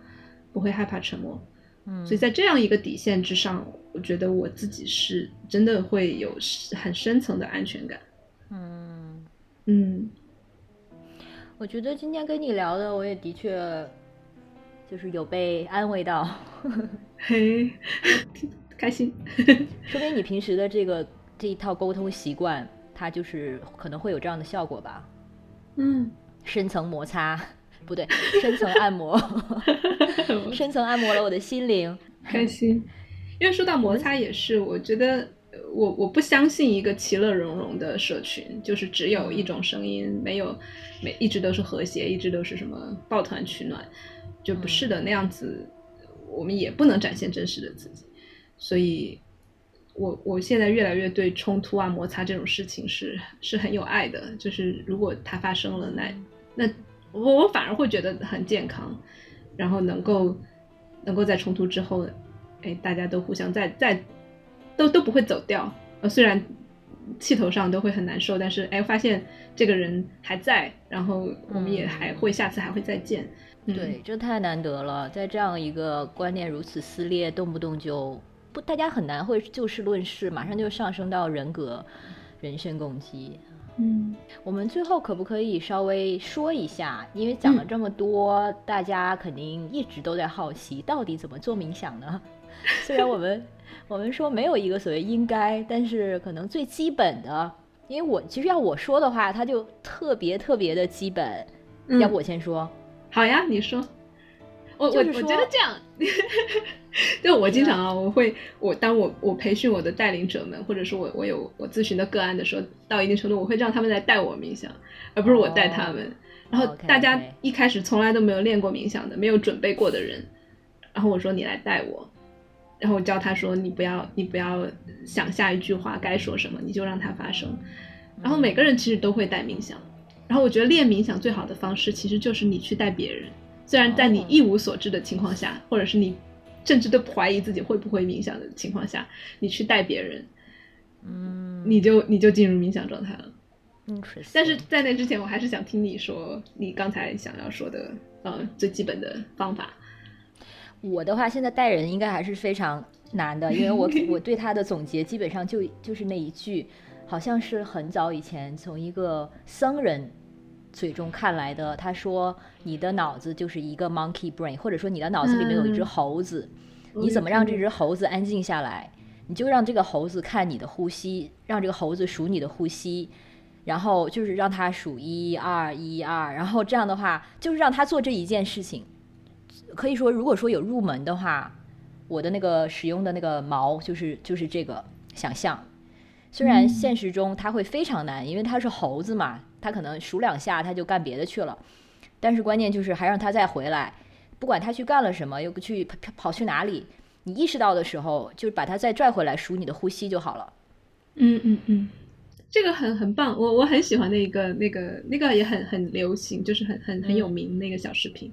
不会害怕沉默。嗯所以在这样一个底线之上，我觉得我自己是真的会有很深层的安全感。嗯，嗯我觉得今天跟你聊的，我也的确就是有被安慰到，嘿，开心。说明你平时的这个这一套沟通习惯，它就是可能会有这样的效果吧。嗯，深层摩擦，不对，深层按摩，深层按摩了我的心灵。开心，因为说到摩擦也是，我觉得呃我我不相信一个其乐融融的社群，就是只有一种声音，没有每一直都是和谐，一直都是什么抱团取暖，就不是的那样子，我们也不能展现真实的自己。所以我我现在越来越对冲突啊、摩擦这种事情是是很有爱的，就是如果它发生了，那那我我反而会觉得很健康，然后能够能够在冲突之后，哎，大家都互相在在都都不会走掉，呃，虽然气头上都会很难受，但是哎，发现这个人还在，然后我们也还会、下次还会再见。嗯对，这太难得了，在这样一个观念如此撕裂，动不动就不，大家很难会就事论事，马上就上升到人格、人身攻击。嗯我们最后可不可以稍微说一下？因为讲了这么多，大家肯定一直都在好奇，到底怎么做冥想呢？虽然我们我们说没有一个所谓应该，但是可能最基本的，因为我其实要我说的话，它就特别特别的基本。嗯要不我先说？好呀，你说。我我我觉得这样，就我经常啊，我会我当我我培训我的带领者们，或者是我我有我咨询的个案的时候，到一定程度，我会让他们来带我冥想，而不是我带他们。然后大家一开始从来都没有练过冥想的，没有准备过的人，然后我说你来带我，然后我教他说你不要你不要想下一句话该说什么，你就让它发生。然后每个人其实都会带冥想，然后我觉得练冥想最好的方式其实就是你去带别人，虽然在你哦一无所知的情况下，或者是你甚至都怀疑自己会不会冥想的情况下，你去带别人，嗯，你就你就进入冥想状态了。Interesting 但是在那之前，我还是想听你说你刚才想要说的，呃，最基本的方法。我的话，现在带人应该还是非常难的，因为我 我对他的总结基本上就就是那一句，好像是很早以前从一个僧人嘴中看来的。他说：“你的脑子就是一个 monkey brain，或者说你的脑子里面有一只嗯猴子，我你怎么让这只猴子安静下来？你就让这个猴子看你的呼吸，让这个猴子数你的呼吸。”然后就是让它数一二一二，然后这样的话，就是让他做这一件事情。可以说，如果说有入门的话，我的那个使用的那个毛就是就是这个想象。虽然嗯现实中它会非常难，因为它是猴子嘛，它可能数两下它就干别的去了。但是关键就是还让它再回来，不管它去干了什么，又去跑跑跑去哪里，你意识到的时候，就把它再拽回来，数你的呼吸就好了。嗯嗯嗯，这个很很棒，我我很喜欢那个那个那个也很很流行，就是很很很有嗯名那个小视频。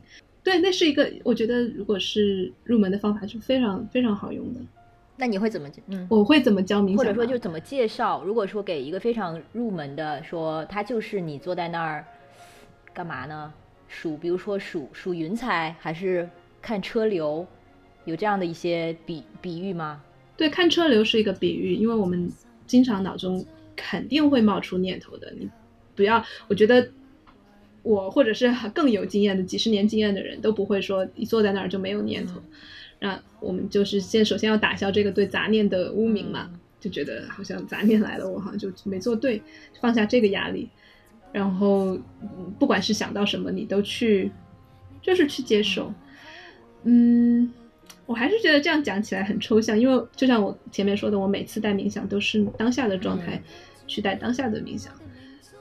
对，那是一个我觉得如果是入门的方法，是非常非常好用的。那你会怎么？嗯，我会怎么教冥想？或者说就怎么介绍？如果说给一个非常入门的，说他就是你坐在那儿干嘛呢？数，比如说数数云彩，还是看车流，有这样的一些比比喻吗？对，看车流是一个比喻，因为我们经常脑中肯定会冒出念头的。你不要，我觉得我或者是更有经验的几十年经验的人都不会说一坐在那儿就没有念头。那我们就是先首先要打消这个对杂念的污名嘛，就觉得好像杂念来了，我好像就没做对，放下这个压力，然后嗯不管是想到什么，你都去就是去接受，嗯。我还是觉得这样讲起来很抽象，因为就像我前面说的，我每次带冥想都是当下的状态去带当下的冥想。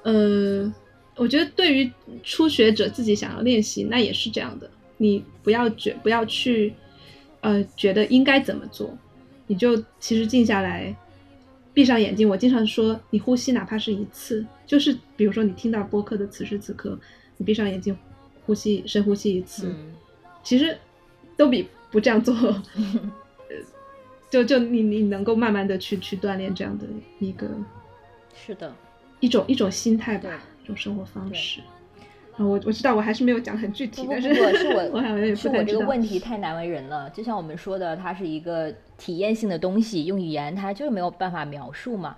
呃，我觉得对于初学者自己想要练习，那也是这样的。你不要觉不要去呃觉得应该怎么做，你就其实静下来，闭上眼睛。我经常说，你呼吸哪怕是一次，就是比如说你听到播客的此时此刻，你闭上眼睛呼吸深呼吸一次，嗯其实都比不这样做，呃，就就你你能够慢慢的去去锻炼这样的一个是的，一种一种心态吧，一种生活方式。啊，我我知道我还是没有讲很具体，不不但不不，是我 我好像也是。我这个问题太难为人了。就像我们说的，它是一个体验性的东西，用语言它就是没有办法描述嘛。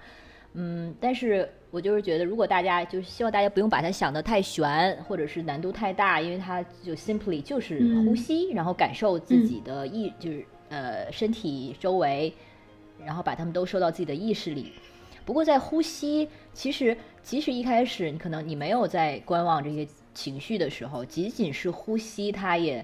嗯，但是我就是觉得，如果大家就是希望大家不用把它想得太悬，或者是难度太大，因为它就 simply 就是呼嗯吸，然后感受自己的意，就是呃身体周围，然后把它们都收到自己的意识里。不过在呼吸，其实即使一开始你可能你没有在观望这些情绪的时候，仅仅是呼吸，它也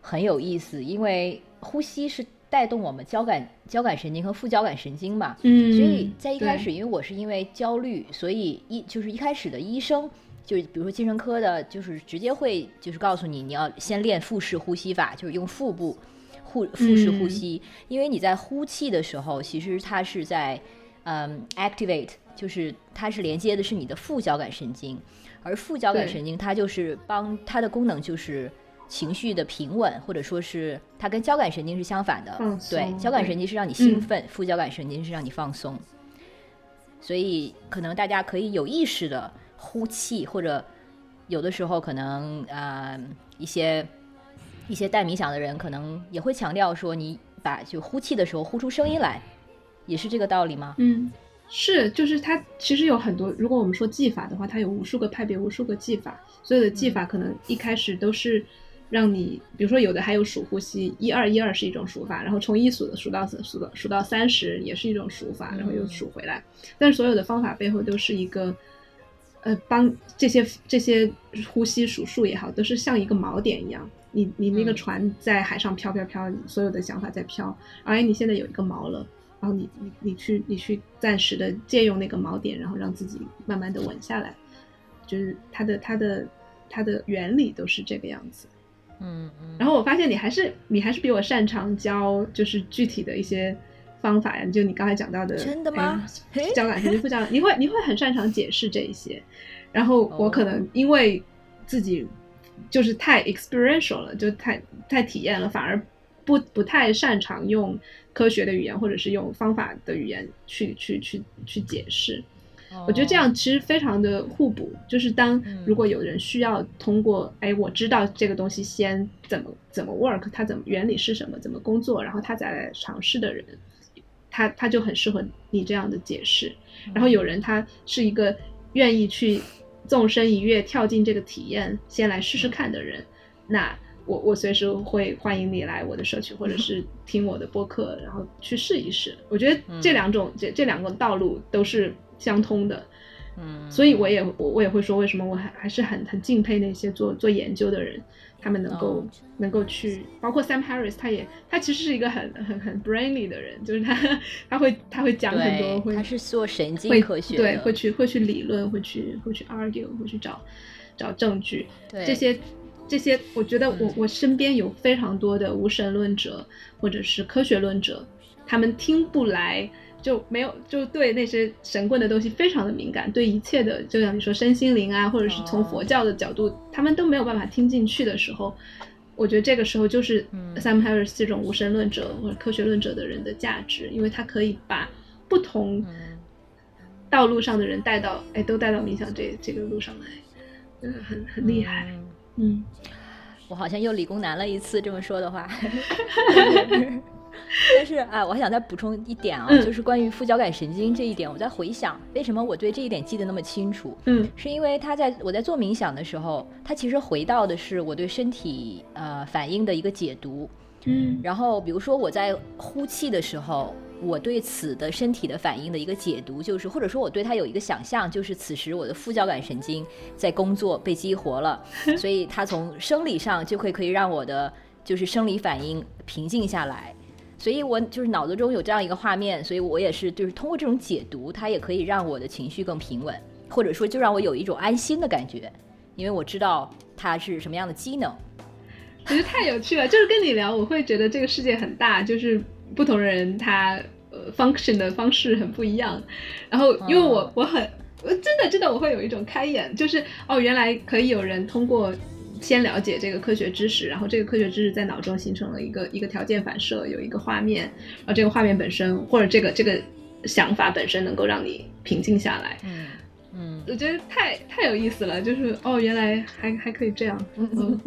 很有意思，因为呼吸是带动我们交感交感神经和副交感神经嘛。嗯所以在一开始，因为我是因为焦虑，所以一就是一开始的医生，就是比如说精神科的，就是直接会就是告诉你，你要先练腹式呼吸法，就是用腹部腹腹式呼嗯吸，因为你在呼气的时候，其实它是在嗯 activate，就是它是连接的是你的副交感神经，而副交感神经它就是帮它的功能就是。情绪的平稳，或者说是它跟交感神经是相反的嗯，对，交感神经是让你兴嗯奋，副交感神经是让你放松。所以可能大家可以有意识的呼气，或者有的时候可能呃一些一些带冥想的人可能也会强调说，你把就呼气的时候呼出声音来，也是这个道理吗？嗯，是，就是它其实有很多，如果我们说技法的话，它有无数个派别，无数个技法，所有的技法可能一开始都是让你，比如说有的还有数呼吸，一二一二是一种数法，然后从一数的数到数到数到三十也是一种数法，然后又数回来，但是所有的方法背后都是一个。呃，帮这些这些呼吸数数也好，都是像一个锚点一样。你你那个嗯船在海上飘飘飘，你所有的想法在飘，而你现在有一个锚了，然后你你你去你去暂时的借用那个锚点，然后让自己慢慢的稳下来，就是它的它的它的原理都是这个样子。嗯嗯。然后我发现你还是你还是比我擅长教就是具体的一些方法呀，就你刚才讲到的，真的吗哎嘿交感神经副交感，你会你会很擅长解释这一些，然后我可能哦因为自己就是太 experiential 了，就太太体验了，反而不不太擅长用科学的语言或者是用方法的语言去去去去解释。我觉得这样其实非常的互补，就是当嗯如果有人需要通过，哎，我知道这个东西先怎么怎么 work，它怎么原理是什么，怎么工作，然后他再来尝试的人，他他就很适合你这样的解释。然后有人他是一个愿意去纵身一跃跳进这个体验，先来试试看的人，那我我随时会欢迎你来我的社区，或者 是听我的播客，然后去试一试。我觉得这两种、这这两个道路都是相通的。嗯，所以我也我我也会说，为什么我还还是很很敬佩那些做做研究的人，他们能够、哦能够去，包括 Sam Harris，他也他其实是一个很很很 brainy 的人，就是他他会他会讲很多，会他是做神经会科学的，对，会去会去理论，会去会去 argue，会去找找证据，对这些这些，我觉得我嗯我身边有非常多的无神论者或者是科学论者，他们听不来。就没有就对那些神棍的东西非常的敏感，对一切的，就像你说身心灵啊，或者是从哦佛教的角度，他们都没有办法听进去的时候，我觉得这个时候就是嗯 Sam Harris 这种无神论者或者科学论者的人的价值，因为他可以把不同嗯道路上的人带到，哎，都带到冥想这这个路上来，真的很很厉害。嗯嗯，我好像又理工男了一次，这么说的话。但是啊，我还想再补充一点啊，嗯就是关于副交感神经这一点，我在回想为什么我对这一点记得那么清楚，嗯是因为他在我在做冥想的时候，他其实回到的是我对身体呃反应的一个解读。嗯然后比如说我在呼气的时候，我对此的身体的反应的一个解读，就是或者说我对它有一个想象，就是此时我的副交感神经在工作被激活了，所以它从生理上就会可以让我的就是生理反应平静下来。所以我就是脑子中有这样一个画面，所以我也是就是通过这种解读，它也可以让我的情绪更平稳，或者说就让我有一种安心的感觉，因为我知道它是什么样的机能。我觉得太有趣了。就是跟你聊，我会觉得这个世界很大，就是不同人他呃 function 的方式很不一样。然后因为我、嗯我很我真的真的我会有一种开眼，就是哦，原来可以有人通过。先了解这个科学知识，然后这个科学知识在脑中形成了一个一个条件反射，有一个画面，然后这个画面本身或者这个这个想法本身能够让你平静下来。嗯嗯我觉得太太有意思了，就是哦，原来还还可以这样。嗯，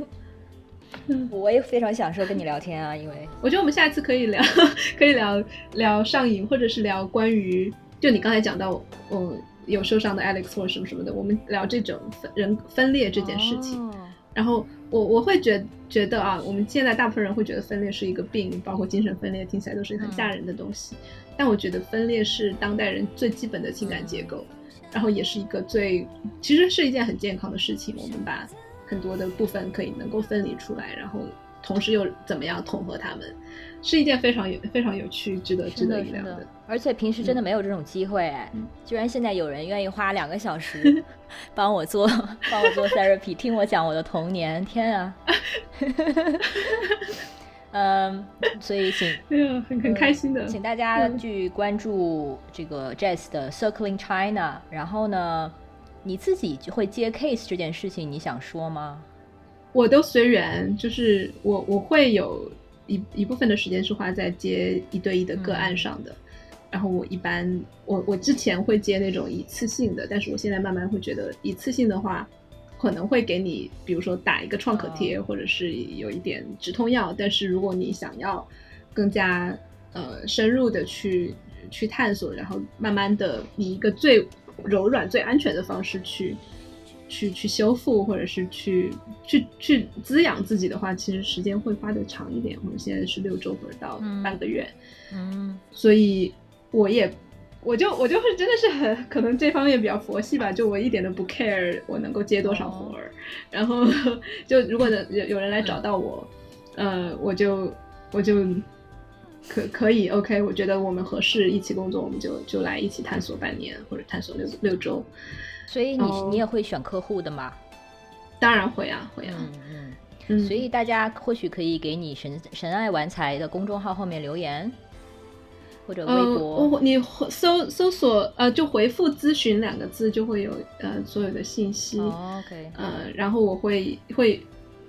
我也非常享受跟你聊天啊，因为我觉得我们下一次可以聊，可以聊聊上瘾，或者是聊关于就你刚才讲到，嗯，有受伤的 Alex 或者什么什么的，我们聊这种分人分裂这件事情。哦然后我我会觉觉得啊，我们现在大部分人会觉得分裂是一个病，包括精神分裂，听起来都是很吓人的东西。但我觉得分裂是当代人最基本的情感结构，然后也是一个最其实是一件很健康的事情。我们把很多的部分可以能够分离出来，然后同时又怎么样统合它们，是一件非常有非常有趣、值得值得一聊的。而且平时真的没有这种机会，哎，居然现在有人愿意花两个小时 帮我做帮我做 therapy，听我讲我的童年，天啊！嗯，所以请 很很开心的，请大家去关注这个 Jazz 的 Circling China。然后呢，你自己就会接 case 这件事情，你想说吗？我都随缘，就是我我会有一一部分的时间是花在接一对一的个案上的。然后我一般我我之前会接那种一次性的，但是我现在慢慢会觉得一次性的话。可能会给你，比如说打一个创可贴，或者是有一点止痛药。但是如果你想要更加呃深入的去去探索，然后慢慢的以一个最柔软、最安全的方式去去去修复，或者是去去去滋养自己的话，其实时间会花的长一点。我们现在是六周或者到半个月，嗯，所以我也。我就我就会真的是很可能这方面比较佛系吧，就我一点都不 care 我能够接多少活儿，然后 就如果有有人来找到我，呃，我就我就可可以 OK，我觉得我们合适一起工作，我们就就来一起探索半年或者探索六六周。所以你你也会选客户的吗？当然会啊，会啊。嗯嗯。所以大家或许可以给你神神爱玩财的公众号后面留言。或者微博，你搜搜索呃，就回复“咨询”两个字，就会有呃所有的信息。OK，呃，然后我会会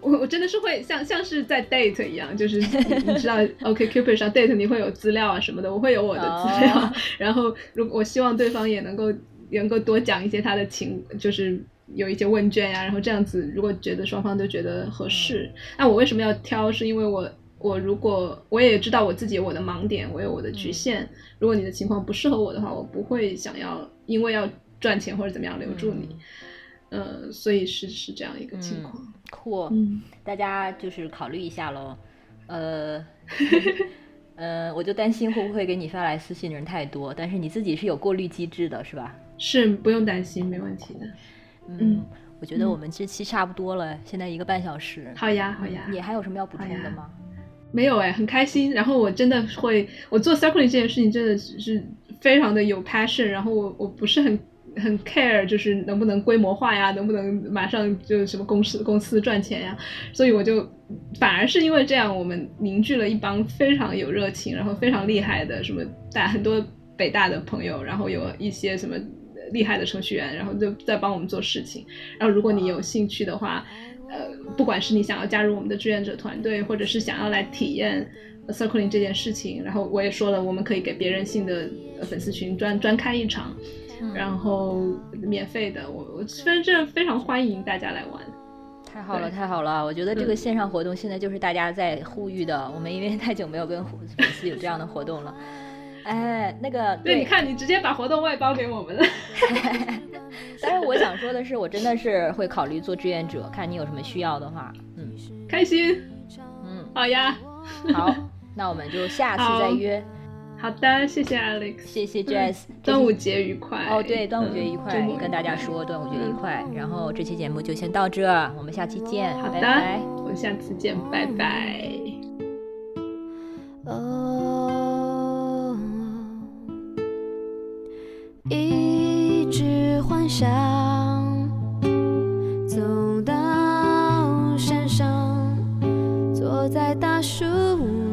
我我真的是会像像是在 date 一样，就是你知道 OK Cupid 上 date 你会有资料啊什么的，我会有我的资料。然后如果我希望对方也能够能够多讲一些他的情，就是有一些问卷呀，然后这样子，如果觉得双方都觉得合适，那我为什么要挑？是因为我。我如果我也知道我自己有我的盲点，我有我的局限。如果你的情况不适合我的话，我不会想要因为要赚钱或者怎么样留住你。呃，所以是是这样一个情况。酷，大家就是考虑一下喽。呃，呃，我就担心会不会给你发来私信的人太多，但是你自己是有过滤机制的，是吧？是，不用担心，没问题的。嗯，我觉得我们这期差不多了，现在一个半小时。好呀，好呀。你还有什么要补充的吗？没有哎，很开心。然后我真的会，我做 circling 这件事情真的是非常的有 passion。然后我我不是很很 care，就是能不能规模化呀，能不能马上就什么公司公司赚钱呀。所以我就反而是因为这样，我们凝聚了一帮非常有热情，然后非常厉害的什么大很多北大的朋友，然后有一些什么厉害的程序员，然后就在帮我们做事情。然后如果你有兴趣的话。呃，不管是你想要加入我们的志愿者团队，或者是想要来体验 circling 这件事情，然后我也说了，我们可以给别人性的粉丝群专专开一场，然后免费的，我我反正非常欢迎大家来玩。太好了，太好了！我觉得这个线上活动现在就是大家在呼吁的，我们因为太久没有跟粉丝有这样的活动了。哎，那个，对，你看，你直接把活动外包给我们了。但是我想说的是，我真的是会考虑做志愿者，看你有什么需要的话，嗯，开心，嗯，好呀，好，那我们就下次再约。好的，谢谢 Alex，谢谢 Jess，端午节愉快。哦，对，端午节愉快，跟大家说端午节愉快。然后这期节目就先到这，我们下期见。好的，我们下次见，拜拜。一直幻想走到山上，坐在大树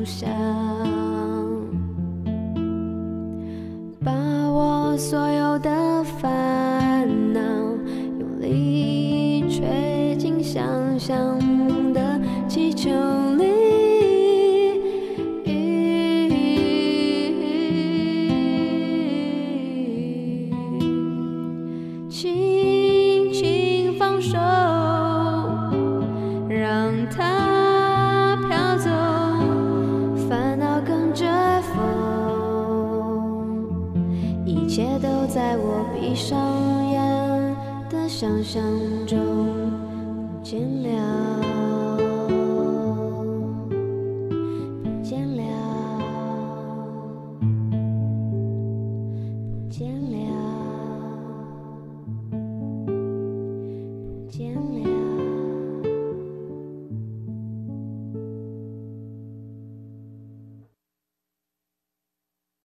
下，把我所有的烦恼用力吹进想象